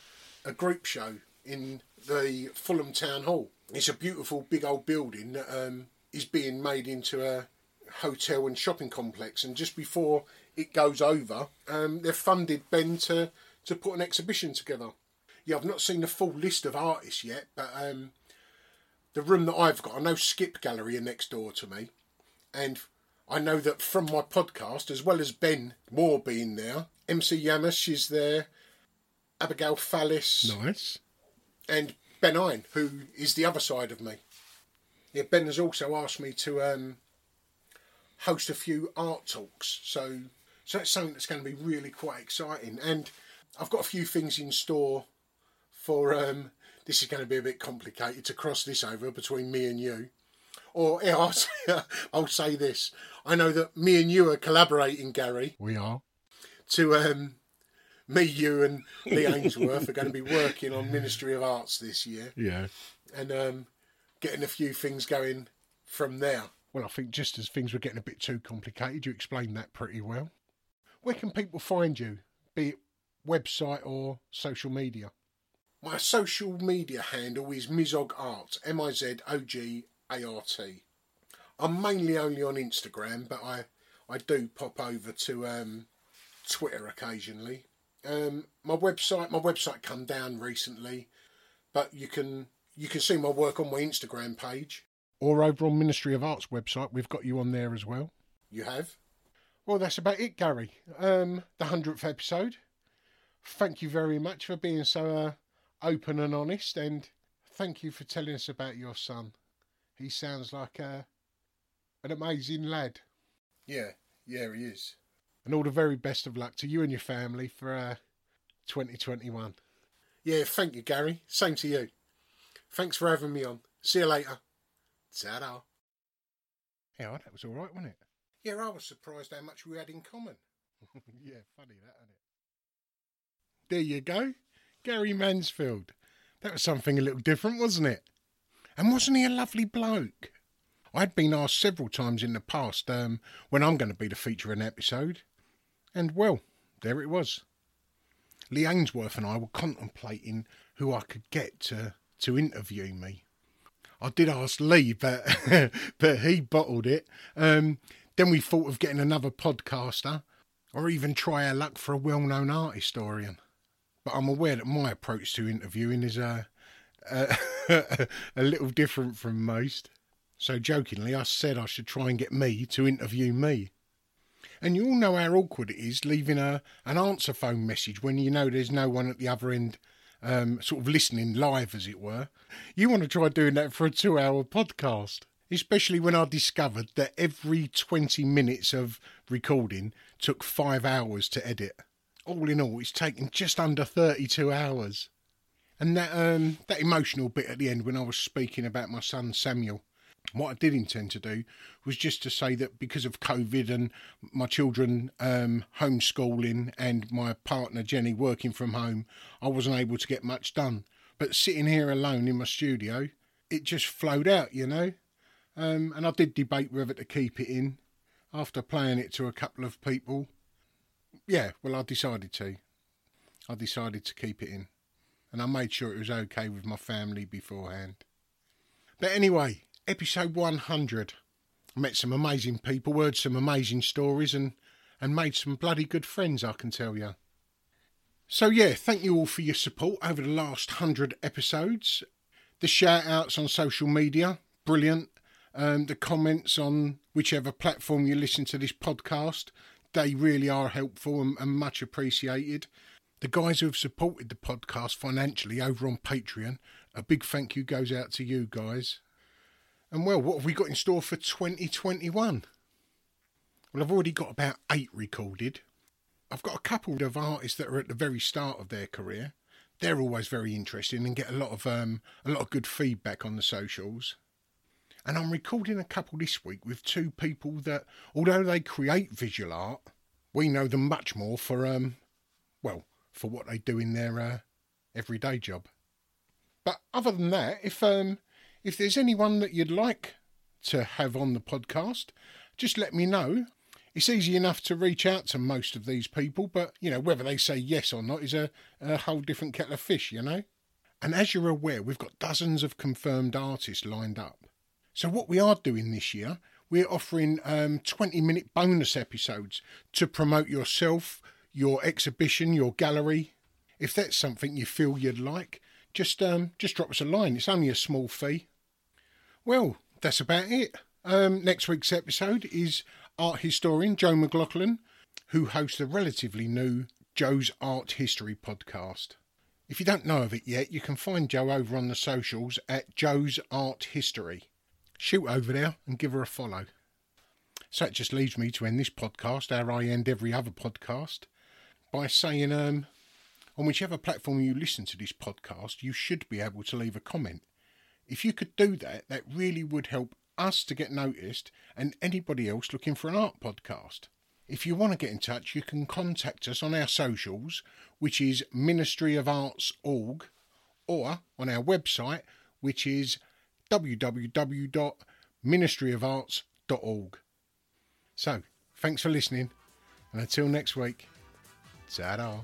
a group show in the Fulham Town Hall. It's a beautiful big old building that um, is being made into a hotel and shopping complex. And just before it goes over, um, they've funded Ben to, to put an exhibition together. Yeah, I've not seen the full list of artists yet, but um, the room that I've got, I know Skip Gallery are next door to me, and I know that from my podcast, as well as Ben Moore being there, MC Yamish is there, Abigail Fallis, nice. and Ben Eine, who is the other side of me. Yeah, Ben has also asked me to um, host a few art talks, so so that's something that's going to be really quite exciting. And I've got a few things in store for. Um, this is going to be a bit complicated to cross this over between me and you. Or I'll say, I'll say this: I know that me and you are collaborating, Gary, We are. to um, me, you, and Lee Ainsworth are going to be working on Ministry of Arts this year, Yeah. and um, getting a few things going from there. Well, I think just as things were getting a bit too complicated, you explained that pretty well. Where can people find you, be it website or social media? My social media handle is Mizog Art, M I Z O G A R T. I'm mainly only on Instagram, but I, I do pop over to um, Twitter occasionally. Um, my website, my website come down recently, but you can you can see my work on my Instagram page. Or over on Ministry of Arts website, we've got you on there as well. You have. Well, that's about it, Gary. Um, the hundredth episode. Thank you very much for being so uh, open and honest, and thank you for telling us about your son. He sounds like uh, an amazing lad. Yeah, yeah, he is. And all the very best of luck to you and your family for uh, 2021. Yeah, thank you, Gary. Same to you. Thanks for having me on. See you later. Ta-da. Yeah, that was all right, wasn't it? Yeah, I was surprised how much we had in common. yeah, funny that, isn't it? There you go. Gary Mansfield. That was something a little different, wasn't it? And wasn't he a lovely bloke? I'd been asked several times in the past um, when I'm going to be the feature of an episode. And well, there it was. Lee Ainsworth and I were contemplating who I could get to, to interview me. I did ask Lee, but but he bottled it. Um, then we thought of getting another podcaster, or even try our luck for a well-known art historian. But I'm aware that my approach to interviewing is a a, a little different from most. So jokingly, I said I should try and get me to interview me. And you all know how awkward it is leaving a an answer phone message when you know there's no one at the other end um, sort of listening live, as it were. You want to try doing that for a two hour podcast, especially when I discovered that every 20 minutes of recording took five hours to edit. All in all, it's taken just under 32 hours. And that um, that emotional bit at the end when I was speaking about my son Samuel. What I did intend to do was just to say that because of COVID and my children um, homeschooling and my partner Jenny working from home, I wasn't able to get much done. But sitting here alone in my studio, it just flowed out, you know. Um, and I did debate whether to keep it in after playing it to a couple of people. Yeah, well, I decided to. I decided to keep it in. And I made sure it was okay with my family beforehand. But anyway, episode 100. I met some amazing people, heard some amazing stories, and, and made some bloody good friends, I can tell you. So, yeah, thank you all for your support over the last 100 episodes. The shout outs on social media, brilliant. Um, the comments on whichever platform you listen to this podcast, they really are helpful and, and much appreciated. The guys who have supported the podcast financially over on Patreon, a big thank you goes out to you guys. And well, what have we got in store for 2021? Well, I've already got about eight recorded. I've got a couple of artists that are at the very start of their career. They're always very interesting and get a lot of um, a lot of good feedback on the socials. And I'm recording a couple this week with two people that, although they create visual art, we know them much more for um, well, for what they do in their uh, everyday job. But other than that, if um, if there's anyone that you'd like to have on the podcast, just let me know. It's easy enough to reach out to most of these people, but you know, whether they say yes or not is a, a whole different kettle of fish, you know? And as you're aware, we've got dozens of confirmed artists lined up. So, what we are doing this year, we're offering um, 20 minute bonus episodes to promote yourself, your exhibition, your gallery. If that's something you feel you'd like, just um, just drop us a line. It's only a small fee. Well, that's about it. Um, next week's episode is art historian Joe McLaughlin, who hosts the relatively new Joe's Art History podcast. If you don't know of it yet, you can find Joe over on the socials at Joe's Art History. Shoot over there and give her a follow. So that just leaves me to end this podcast, how I end every other podcast, by saying, um, on whichever platform you listen to this podcast, you should be able to leave a comment. If you could do that, that really would help us to get noticed and anybody else looking for an art podcast. If you want to get in touch, you can contact us on our socials, which is Ministry of Arts org, or on our website, which is www.ministryofarts.org. So, thanks for listening, and until next week, ta